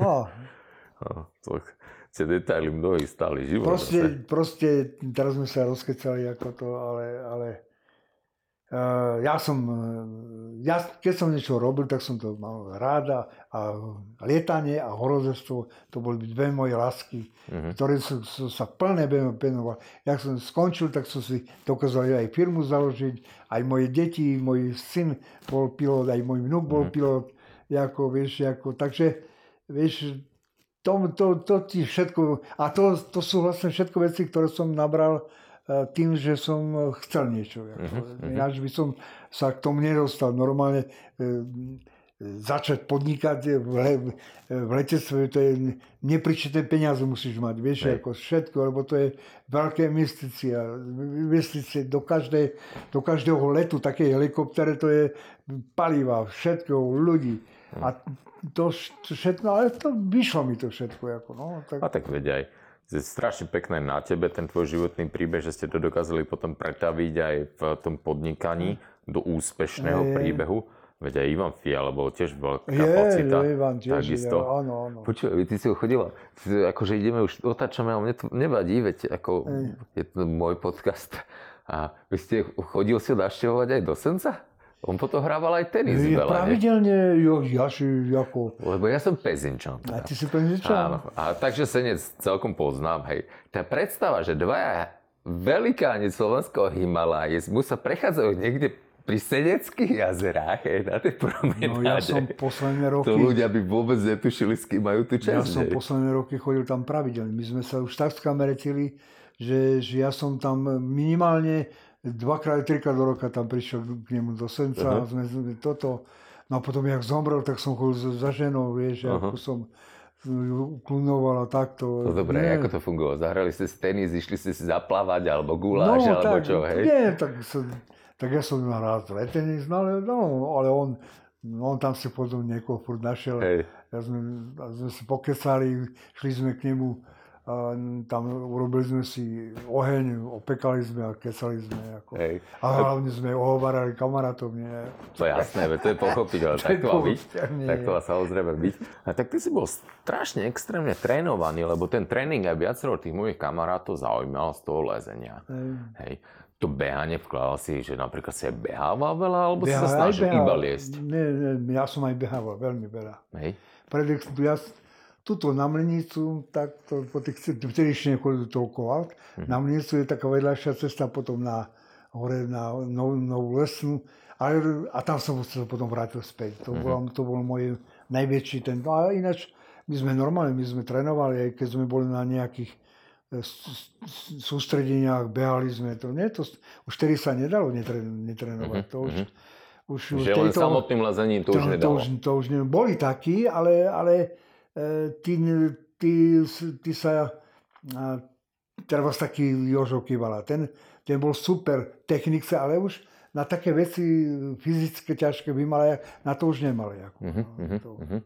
No. no to, tie detaily mnohí stali život. Proste, proste, teraz sme sa rozkecali ako to, ale, ale Uh, ja som, ja, keď som niečo robil, tak som to mal rád a, lietanie a horozovstvo, to boli dve moje lásky, uh-huh. ktoré som, som sa plne venoval. Ja som skončil, tak som si dokázal aj firmu založiť, aj moje deti, môj syn bol pilot, aj môj vnúk bol uh-huh. pilot, ako, vieš, ako, takže, vieš, to, to, to ti všetko, a to, to sú vlastne všetko veci, ktoré som nabral E, tým, že som chcel niečo. Uh-huh, Ináč by som sa k tomu nedostal. Normálne e, začať podnikať v, le, v letectve, to je nepričeté peniaze musíš mať, vieš, Hej. ako všetko, lebo to je veľké investícia. Investície do, každej, do každého letu, také helikoptere, to je paliva, všetko, ľudí. Hm. A to, všetko, ale to vyšlo mi to všetko. Ako, no, tak... A tak veď aj je strašne pekné na tebe, ten tvoj životný príbeh, že ste to dokázali potom pretaviť aj v tom podnikaní do úspešného je, príbehu. Veď aj Ivan Fiala bol tiež veľká je, kapacita. Je, Ivan tiež, takisto. Je, áno, áno. Počuj, ty si ho chodila, akože ideme už, otáčame, ale mne to nevadí, veď ako je, je to môj podcast. A vy ste chodil si ho navštevovať aj do Senca? On potom hrával aj tenis je, veľa, Pravidelne, jo, ja si ako... Lebo ja som Pezinčan. Teda. A ty si Pezinčan? Áno. A takže Senec celkom poznám, hej. Tá predstava, že dvaja velikáni slovenského Himalaje mu sa prechádzajú niekde pri Seneckých jazerách, hej, na tej promenáde. No ja som posledné roky... To ľudia by vôbec netušili, s kým majú tu čas. Ja som posledné roky chodil tam pravidelne. My sme sa už tak skameretili, že, že ja som tam minimálne dvakrát, trikrát do roka tam prišiel k nemu do Senca uh-huh. a sme, toto. No a potom, jak zomrel, tak som chodil za ženou, vieš, uh-huh. ako som uklunoval a takto. No dobre, nie. ako to fungovalo? Zahrali ste si tenis, išli ste si zaplávať, alebo guláš, no, alebo tak, čo, hej? Nie, tak, som, tak ja som rád tenis, no ale, no, ale on, on tam si potom niekoho furt našiel. Hej. Ja sme, sme si pokecali, šli sme k nemu tam urobili sme si oheň, opekali sme a kecali sme. Ako. Hej. A hlavne sme ohovárali kamarátov. Nie? To je jasné, to je pochopiteľné. tak to má byť. Tak to má samozrejme byť. A tak ty si bol strašne extrémne trénovaný, lebo ten tréning aj viacero tých mojich kamarátov zaujímal z toho lezenia. Hej. Hej. To behanie vkladal si, že napríklad si aj behával veľa, alebo Beha, si sa snažil iba liesť? Nie, nie, ja som aj behával veľmi veľa. Hej. Pred, ja, tuto na Mlinicu, tak to, po tých, ešte nechodili toľko. Mm-hmm. Na Mlinicu je taká vedľajšia cesta potom na hore na Novú, Novú Lesnú. A, a tam som sa potom vrátil späť. To, mm-hmm. bol, to bol môj najväčší ten. No a ináč, my sme normálne, my sme trénovali, aj keď sme boli na nejakých e, sústredeniach, behali sme to. Nie, to už vtedy sa nedalo netrénovať. Mm-hmm. To už, mm-hmm. už že tejto, len samotným lezením to, to už nedalo. To už, to už ne, boli takí, ale, ale ty, ty, ty sa, treba taký Jožo Kivala, ten, ten bol super technik, ale už na také veci fyzické, ťažké vymalaja, na to už nemali. Ako, uh-huh, to... uh-huh.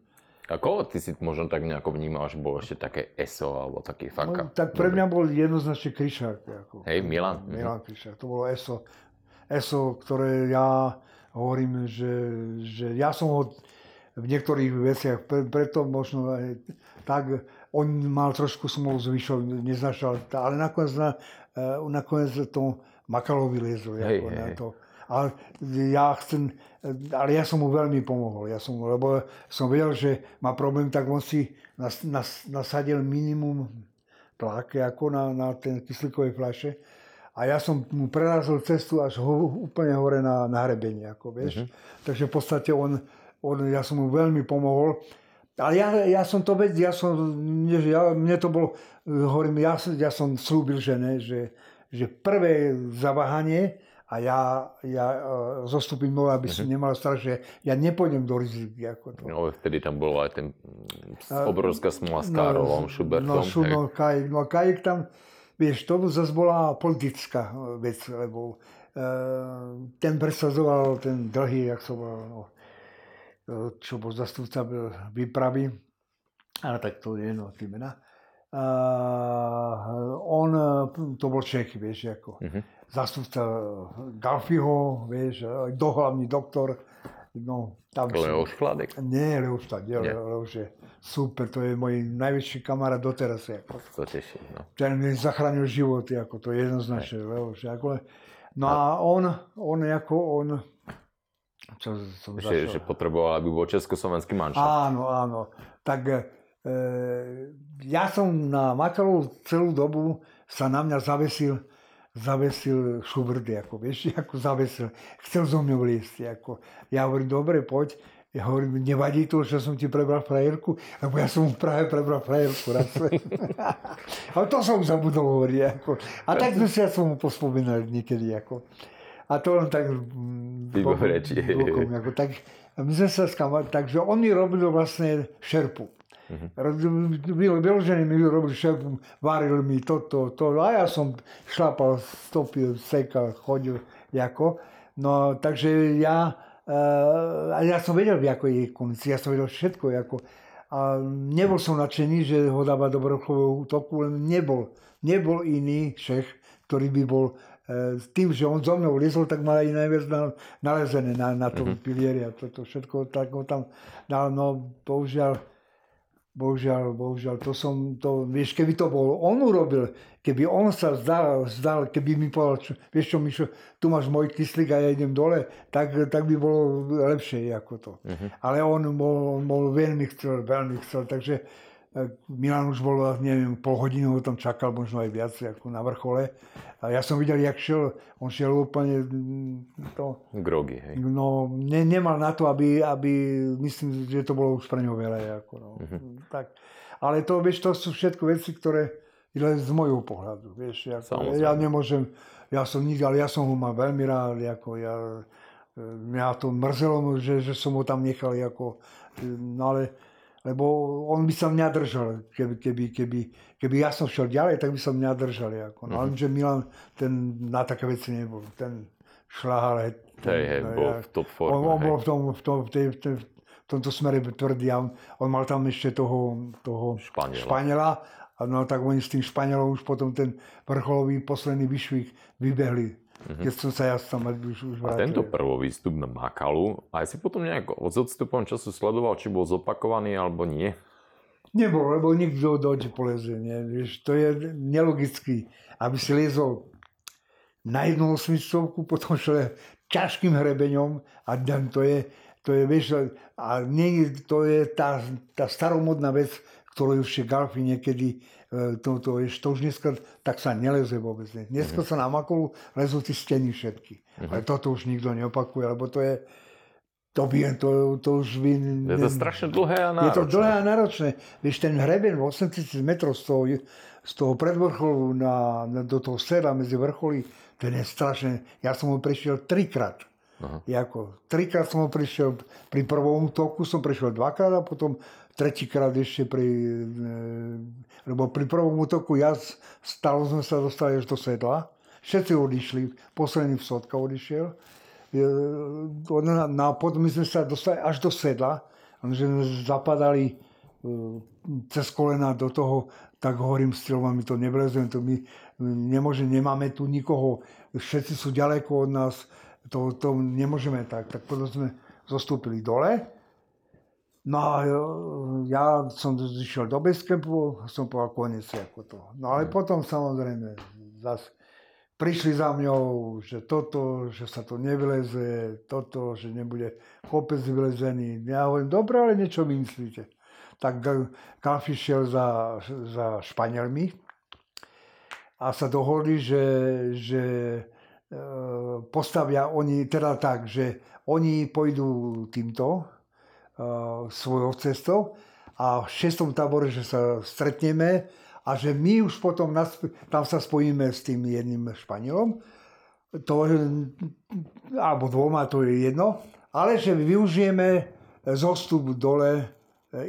A koho ty si možno tak nejako vnímal, že bol ešte také ESO alebo taký faka? No, tak pre mňa bol jednoznačne Kryšák. Ako, Hej, Milan? Milan Kryšák, to bolo ESO. ESO, ktoré ja hovorím, že, že ja som ho v niektorých veciach. Pre, preto možno aj tak, on mal trošku smolu s Vyšou, neznašal, ale nakoniec, na, uh, nakoniec to Makalovi liezol. Hej, hej, na to. Ale ja chcem, ale ja som mu veľmi pomohol, ja som, lebo som vedel, že má problém, tak on si nas, nas, nasadil minimum tlak ako na, na ten kyslíkové fľaše. A ja som mu prerazil cestu až ho, úplne hore na, na hrebenie, ako vieš. Uh-huh. Takže v podstate on, on, ja som mu veľmi pomohol. Ale ja, ja som to vedel, ja som, ja, mne to bolo, hovorím, ja, ja som slúbil žene, že, že prvé zaváhanie a ja, ja uh, zostupím nové, aby som uh-huh. nemal strach, že ja nepôjdem do riziky. Ako to. No, vtedy tam bolo aj ten obrovská smola s Karolom, no, Schubertom. No, no, Kajik, no Kajik tam, vieš, to zase bola politická vec, lebo uh, ten presadzoval ten dlhý, jak som bol, no, čo bol zastupca výpravy, ale tak to je jedno, tí mená. Uh, on, to bol Čech, vieš, ako uh-huh. zastupca Galfiho, vieš, dohlavný doktor. No, tam Leoš Chladek? Nie, Leoš Chladek, Leoš je super, to je môj najväčší kamarát doteraz. Ako. To teší, no. Ten mi zachránil životy, ako to je jednoznačne, Leoš. Ako, No a on, on ako on... Čo som že, že potreboval, aby bol československý manšaft. Áno, áno. Tak e, ja som na Makalu celú dobu sa na mňa zavesil zavesil Schubert, ako, vieš, ako zavesil. Chcel zo mňou liesť, ako. Ja hovorím, dobre, poď. Ja hovorím, nevadí to, že som ti prebral frajerku, lebo ja som v Prahe prebral frajerku raz. Ale to som zabudol hovoriť. Ako. A tak sme si ja som mu pospomínali niekedy. Ako. A to len tak... Bokom, ako, tak, my sme sa skamali, takže on mi robil vlastne šerpu. Uh-huh. Vyložený mi robil šerpu, varil mi toto, to, a ja som šlapal, stopil, sekal, chodil, ako. No, takže ja Uh, a ja som vedel, ako je konici, ja som vedel všetko. Ako, a nebol som nadšený, že ho dáva do vrcholového útoku, len nebol, nebol iný šech, ktorý by bol tým, že on zo mnou liezol, tak mal aj najviac na, nalezené na, na tom mm-hmm. pilieri a toto všetko, tak ho tam dal, no bohužiaľ, Bohužiaľ, bohužiaľ, to som, to, vieš, keby to bol on urobil, keby on sa zdal, zdal keby mi povedal, čo, vieš čo, Mišo, tu máš môj kyslík a ja idem dole, tak, tak by bolo lepšie ako to. Uh-huh. Ale on bol, bol veľmi chcel, veľmi chcel, takže Milan už bol, neviem, pol hodiny ho tam čakal, možno aj viac, ako na vrchole. A ja som videl, jak šiel, on šiel úplne mm, to... Grogy, hej. No, ne, nemal na to, aby, aby, myslím, že to bolo už pre ňo veľa. Ako, no. uh-huh. tak. Ale to, vieš, to sú všetko veci, ktoré len z môjho pohľadu, vieš. Ako, ja nemôžem, ja som nikdy, ale ja som ho mal veľmi rád, ako ja, mňa to mrzelo, že, že som ho tam nechal, ako, no ale lebo on by sa mňa držal, keby, keby, keby, keby ja som šiel ďalej, tak by sa mňa držali. Ako. No, mm-hmm. že Milan ten na také veci nebol. Ten šlahal. Hej, hej, bol v top forme. On, on bol v, tom, v, tom, v, tej, v, tej, v tomto smere tvrdý. On, on mal tam ešte toho, toho Španiela. Španiela. No tak oni s tým Španielom už potom ten vrcholový posledný vyšvih vybehli Mm-hmm. Keď som sa ja tam už, už vrátil. A tento prvý výstup na Makalu, aj si potom nejak s odstupom času sledoval, či bol zopakovaný alebo nie? Nebol, lebo nikto do poleze. Nie? Vieš, to je nelogický, aby si liezol na jednu osmicovku, potom šle ťažkým hrebeňom a to je, to je, vieš, a nie, to je tá, tá staromodná vec, ktorú ešte Galfi niekedy E, to, to, to už dneska tak sa neleze vôbec. Dneska mm-hmm. sa na makulu lezú tie steny všetky. Mm-hmm. Ale toto už nikto neopakuje, lebo to je, to by, to, to už by... Je to strašne dlhé a náročné. Je to dlhé a náročné. Vieš, ten hreben 8000 metrov z toho, z toho predvrcholu na, na, do toho sedla medzi vrcholy, ten je strašné. Ja som ho prešiel trikrát. Aha. Jako, trikrát som ho prišiel, pri prvom toku som prešiel dvakrát a potom tretíkrát ešte pri, e, lebo pri prvom útoku ja stalo sme sa dostali až do sedla. Všetci odišli, posledný Sotka odišiel. Na, potom sme sa dostali až do sedla, že zapadali e, cez kolena do toho, tak hovorím s my to nevlezujem, to my nemôžeme, nemáme tu nikoho, všetci sú ďaleko od nás, to, to nemôžeme tak. Tak potom sme zostúpili dole No a ja som išiel do Basecampu, som povedal koniec ako to. No ale mm. potom samozrejme zase prišli za mňou, že toto, že sa to nevyleze, toto, že nebude kopec vylezený. Ja hovorím, dobre, ale niečo myslíte. Tak Kalfi šiel za, za Španielmi a sa dohodli, že, že e, postavia oni, teda tak, že oni pôjdu týmto, svojou cestou a v šestom tábore, že sa stretneme a že my už potom tam sa spojíme s tým jedným Španielom, to, alebo dvoma, to je jedno, ale že využijeme zostup dole e,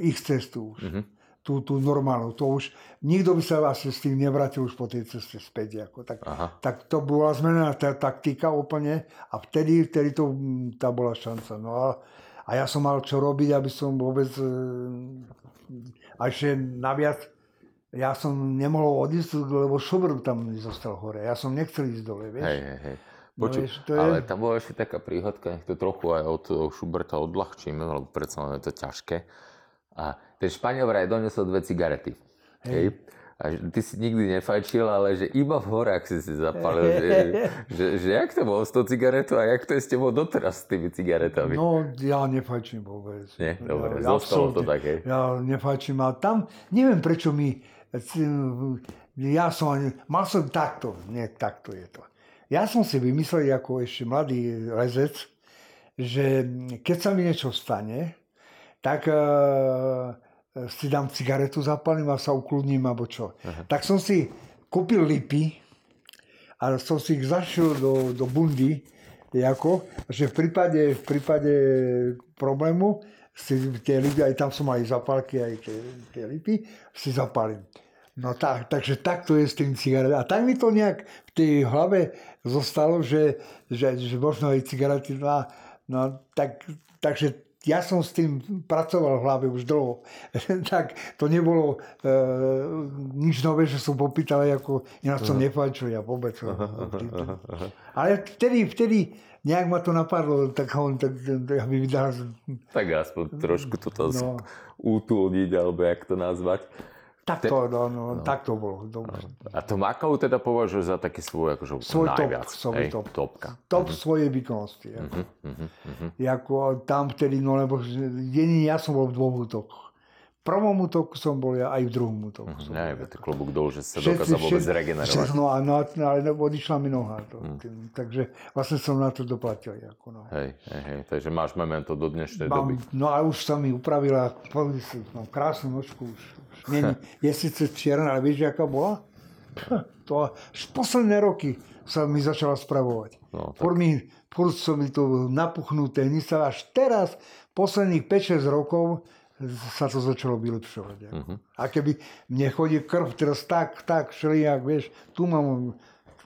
ich cestu už. Mm-hmm. Tú, tú normálnu. To už, nikto by sa asi s tým nevrátil už po tej ceste späť. Ako. Tak, tak to bola zmenená tá taktika úplne a vtedy, vtedy to, tá bola šanca. No a a ja som mal čo robiť, aby som vôbec... E, a ešte naviac, ja som nemohol odísť, lebo Schubert tam zostal hore. Ja som nechcel ísť dole, vieš. Hej, hej, hej. Počuť, no, vieš, to je... ale tam bola ešte taká príhodka, nech to trochu aj od Schuberta odľahčíme, lebo predsa je to ťažké. A ten Španiel vraj donesol dve cigarety. Hej. hej. A ty si nikdy nefajčil, ale že iba v horách si si zapálil. že, že, že, jak to bolo s tou cigaretou a jak to je s tebou doteraz s tými cigaretami? No, ja nefajčím vôbec. Nie, dobre, ja, zostalo to také. Ja nefajčím a tam, neviem prečo mi, ja som, mal som takto, nie takto je to. Ja som si vymyslel ako ešte mladý lezec, že keď sa mi niečo stane, tak uh, si dám cigaretu, zapalím a sa ukludním, alebo čo. Tak som si kúpil lipy a som si ich zašiel do, do bundy, ako, že v prípade, v prípade problému si tie lipy, aj tam som aj zapálky, aj tie, tie lipy, si zapalím. No tak, takže takto je s tým cigaretami. A tak mi to nejak v tej hlave zostalo, že, že, že možno aj cigarety, no, no tak, takže ja som s tým pracoval v hlave už dlho. tak to nebolo e, nič nové, že som popýtal, ako ináč som nefajčil, ja vôbec. Ale vtedy, vtedy nejak ma to napadlo, tak on tak, tak aby vydal. Tak aspoň trošku toto no. útulniť, alebo jak to nazvať. Tak to, no, no, tak to bolo. Dobre. A to Makau teda považuje za taký svoj, akože Svoj top, najviac. svoj hej, top. Topka. Top svojej výkonnosti. Ako. Jako tam vtedy, no lebo jediný ja som bol v dvoch útokoch. Prvom útoku som bol ja, aj v druhom útoku som Ne, bol. to klobúk dolu, že sa dokázal vôbec regenerovať. všetci- No, no, ale odišla mi noha. To, tým, takže vlastne som na to doplatil. Ako, no. Hej, hej, hej, takže máš memento do dnešnej doby. Mám, no a už sa mi upravila, mám krásnu nožku už. už nie, je síce čierna, ale vieš, aká bola? To až posledné roky sa mi začala spravovať. No. Furt mi, furt som mi to napuchnuté, až teraz, posledných 5-6 rokov, sa to začalo vylepšovať. ako. Mhm. A keby mne chodí krv teraz tak, tak, všelijak, vieš, tu mám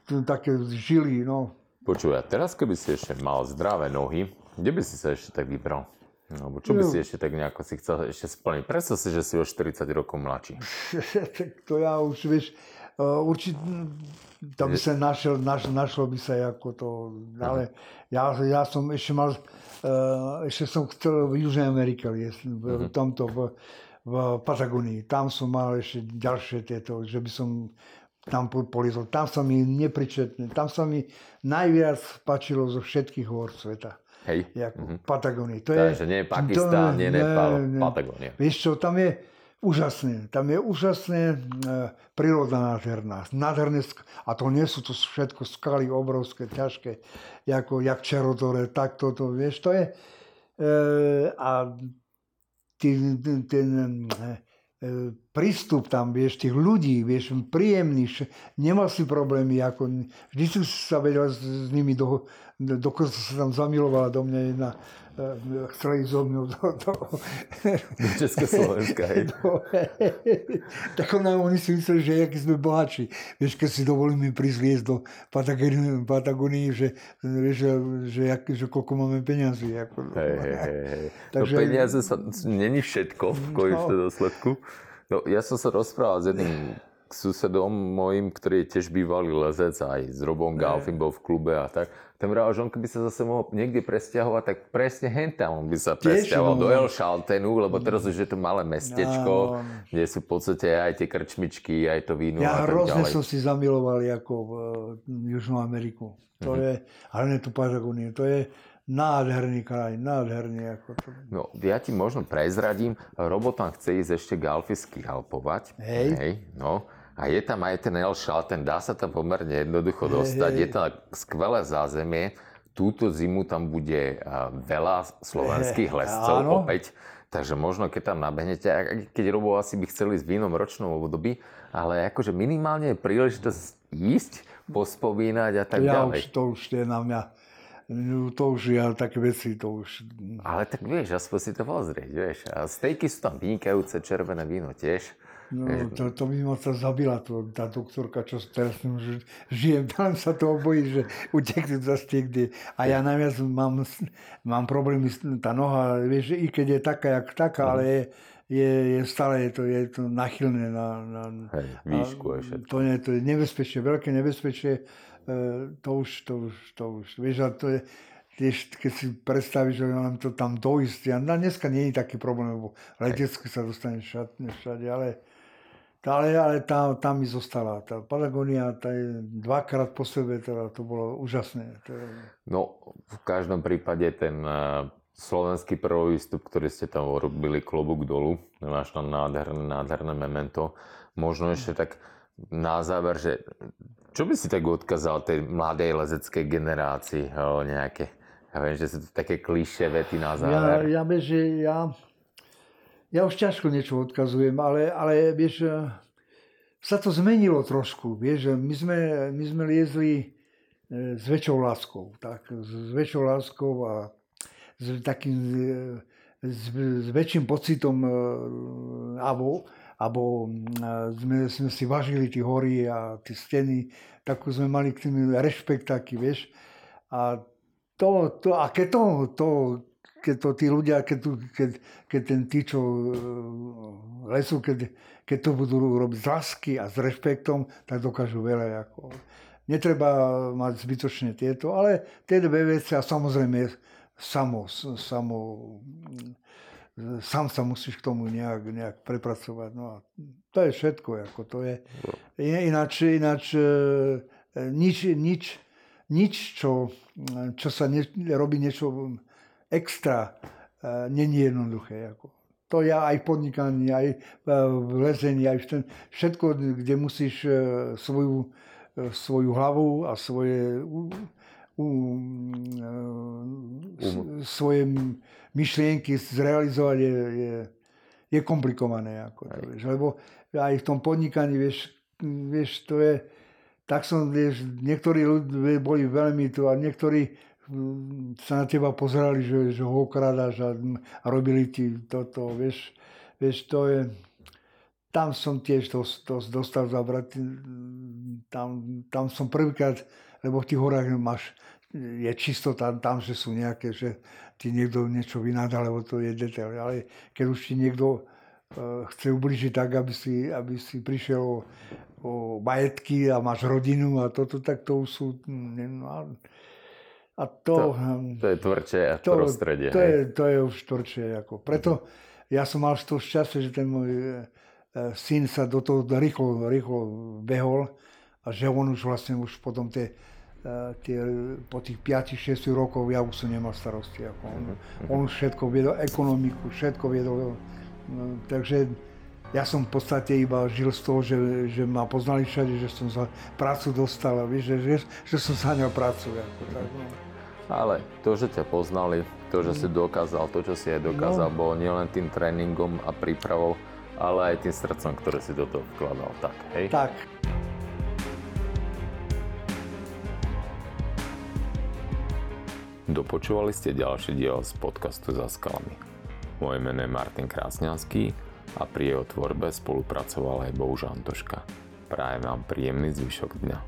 tu také žily, no. Počuj, a teraz keby si ešte mal zdravé nohy, kde by si sa ešte tak vybral? Alebo čo by No. si ešte tak nejako si chcel ešte splniť? Predstav si, že si o 40 rokov mladší. to ja už, vieš, určite, tam by sa našiel, naš, našlo by sa ako to, ale ja, ja som ešte mal, uh, ešte som chcel v Južnej Amerike v tomto, v, v Patagonii. Tam som mal ešte ďalšie tieto, že by som tam po- polizol. Tam sa mi nepričetne, tam sa mi najviac páčilo zo všetkých hôr sveta. Hej? Jako mm-hmm. Patagonii. To Takže nie Pakistán, nie Nepal, Patagónia. Vieš čo, tam je úžasné. Tam je úžasné e, príroda nádherná. Nádherné, a to nie sú to všetko skaly obrovské, ťažké, ako, jak Čerodore, tak toto, vieš, to je. E, a ten, ten e, prístup tam, vieš, tých ľudí, vieš, príjemný, nemal si problémy, ako, vždy si sa vedel s, s nimi, do, do, dokonca sa tam zamilovala do mňa jedna, chcela ísť so mnou do, do, Do Československa, hej? do tak ona, oni si mysleli, že aký sme bohatší. Vieš, keď si dovolím mi prísť do Patagonii že, vieš, že, že, jak, že koľko máme peniazy. Ako, Hej, hej, hej. No Takže- peniaze sa, není všetko v konečnom dôsledku. No, ja som sa rozprával s jedným susedom mojim, ktorý je tiež bývalý lezec, aj s Robom Galfim bol v klube a tak. Ten vravel, že on keby sa zase mohol niekde presťahovať, tak presne hentam on by sa presťahoval do El Šaltenu, lebo teraz už je to malé mestečko, Áno. kde sú v podstate aj tie krčmičky, aj to víno Ja a tak hrozne ďalej. som si zamiloval ako v eh, Južnú Ameriku. To je, hlavne tu Patagóniu, to je nádherný kraj, nádherný. Ako to. No, ja ti možno prezradím, Robo tam chce ísť ešte galfisky halpovať. Hej. Hej, no. A je tam aj ten El Šalten, dá sa tam pomerne jednoducho dostať, je tam skvelé zázemie. Túto zimu tam bude a, veľa slovenských Hej, lescov áno. opäť. Takže možno keď tam nabehnete, keď Robo asi by chceli ísť v inom ročnom období, ale akože minimálne je príležitosť ísť, pospomínať a tak ja ďalej. už, to už je na mňa, no, to už ja také veci, to už... Ale tak vieš, aspoň si to pozrieť, vieš. A stejky sú tam vynikajúce, červené víno tiež. No, to, to by ma sa zabila to, tá doktorka, čo teraz s ním ž- žijem. Tam sa toho bojí, že uteknú zase niekde. A ja najviac mám, mám problémy, tá noha, vieš, i keď je taká, jak taká, ale je, je, je stále je to, je to nachylné na, na Hej, výšku a to, je, to je nebezpečie, veľké nebezpečie. E, to už, to už, to už, vieš, a to je, tiež, keď si predstavíš, že nám to tam dojsť, a na dneska nie je taký problém, lebo letecky sa dostane všade, všade ale ale, ale tam, tam mi zostala. Tá Patagonia, tá je dvakrát po sebe, teda to bolo úžasné. Je... No, v každom prípade ten uh, slovenský prvý výstup, ktorý ste tam urobili, klobúk dolu, máš tam nádherné, nádherné memento. Možno ešte tak na záver, že čo by si tak odkázal tej mladej lezeckej generácii, o, nejaké, ja viem, že sú to také klišé vety na záver. Ja, ja, že ja, ja už ťažko niečo odkazujem, ale, ale vieš, sa to zmenilo trošku, vieš, my sme, my sme liezli e, s väčšou láskou, tak, s väčšou láskou a s takým, e, s, s väčším pocitom, alebo, alebo sme, sme si vážili tie hory a tie steny, takú sme mali k tým rešpekt taký, vieš. A to, to, a keď to, to, keď to tí ľudia, keď, tu, keď, keď ten tí, čo e, lesú, keď, keď to budú robiť z lásky a s rešpektom, tak dokážu veľa. Ako. Netreba mať zbytočne tieto, ale tie dve veci a samozrejme samo, samo sám sa musíš k tomu nejak, nejak prepracovať. No a to je všetko. Ako to je. Ináč, ináč e, nič, nič, nič čo, čo sa ne, robí niečo extra, e, není jednoduché. Ako. To ja aj v podnikaní, aj v lezení, aj v ten, všetko, kde musíš e, svoju, svoju hlavu a svoje um, svoje myšlienky zrealizovať je, je, je komplikované. Ako to, vieš, lebo aj v tom podnikaní, vieš, vieš, to je, tak som, vieš, niektorí ľudia boli veľmi tu a niektorí sa na teba pozerali, že, že ho okradáš a, robili ti toto, vieš, vieš, to je, tam som tiež to, to dostal zabrať, tam, tam som prvýkrát, lebo v tých horách máš je čisto tam, tam, že sú nejaké, že ti niekto niečo vynáda, lebo to je detail. Ale keď už ti niekto uh, chce ubližiť tak, aby si, aby si prišiel o, o majetky a máš rodinu a toto, tak to už sú... No, a to, to, to je tvrdšie to, prostredie. To je, to je už tvrdšie. Ako. Preto ja som mal to šťastie, že ten môj uh, syn sa do toho rýchlo, rýchlo behol a že on už vlastne už potom tie tie, po tých 5-6 rokov ja už som nemal starosti. Ako on, mm-hmm. on už všetko viedol, ekonomiku, všetko viedol. Takže ja som v podstate iba žil z toho, že, že ma poznali všade, že som za prácu dostal vieš, že, že, že som zaňal prácu. Ako, tak, no. Ale to, že ťa poznali, to, že si dokázal, to, čo si aj dokázal, no. bolo nielen tým tréningom a prípravou, ale aj tým srdcom, ktoré si do toho vkladal. Tak, hej? Tak. Dopočúvali ste ďalší diel z podcastu Za skalami. Moje meno je Martin Krásňanský a pri jeho tvorbe spolupracoval aj Bohuž Antoška. Prajem vám príjemný zvyšok dňa.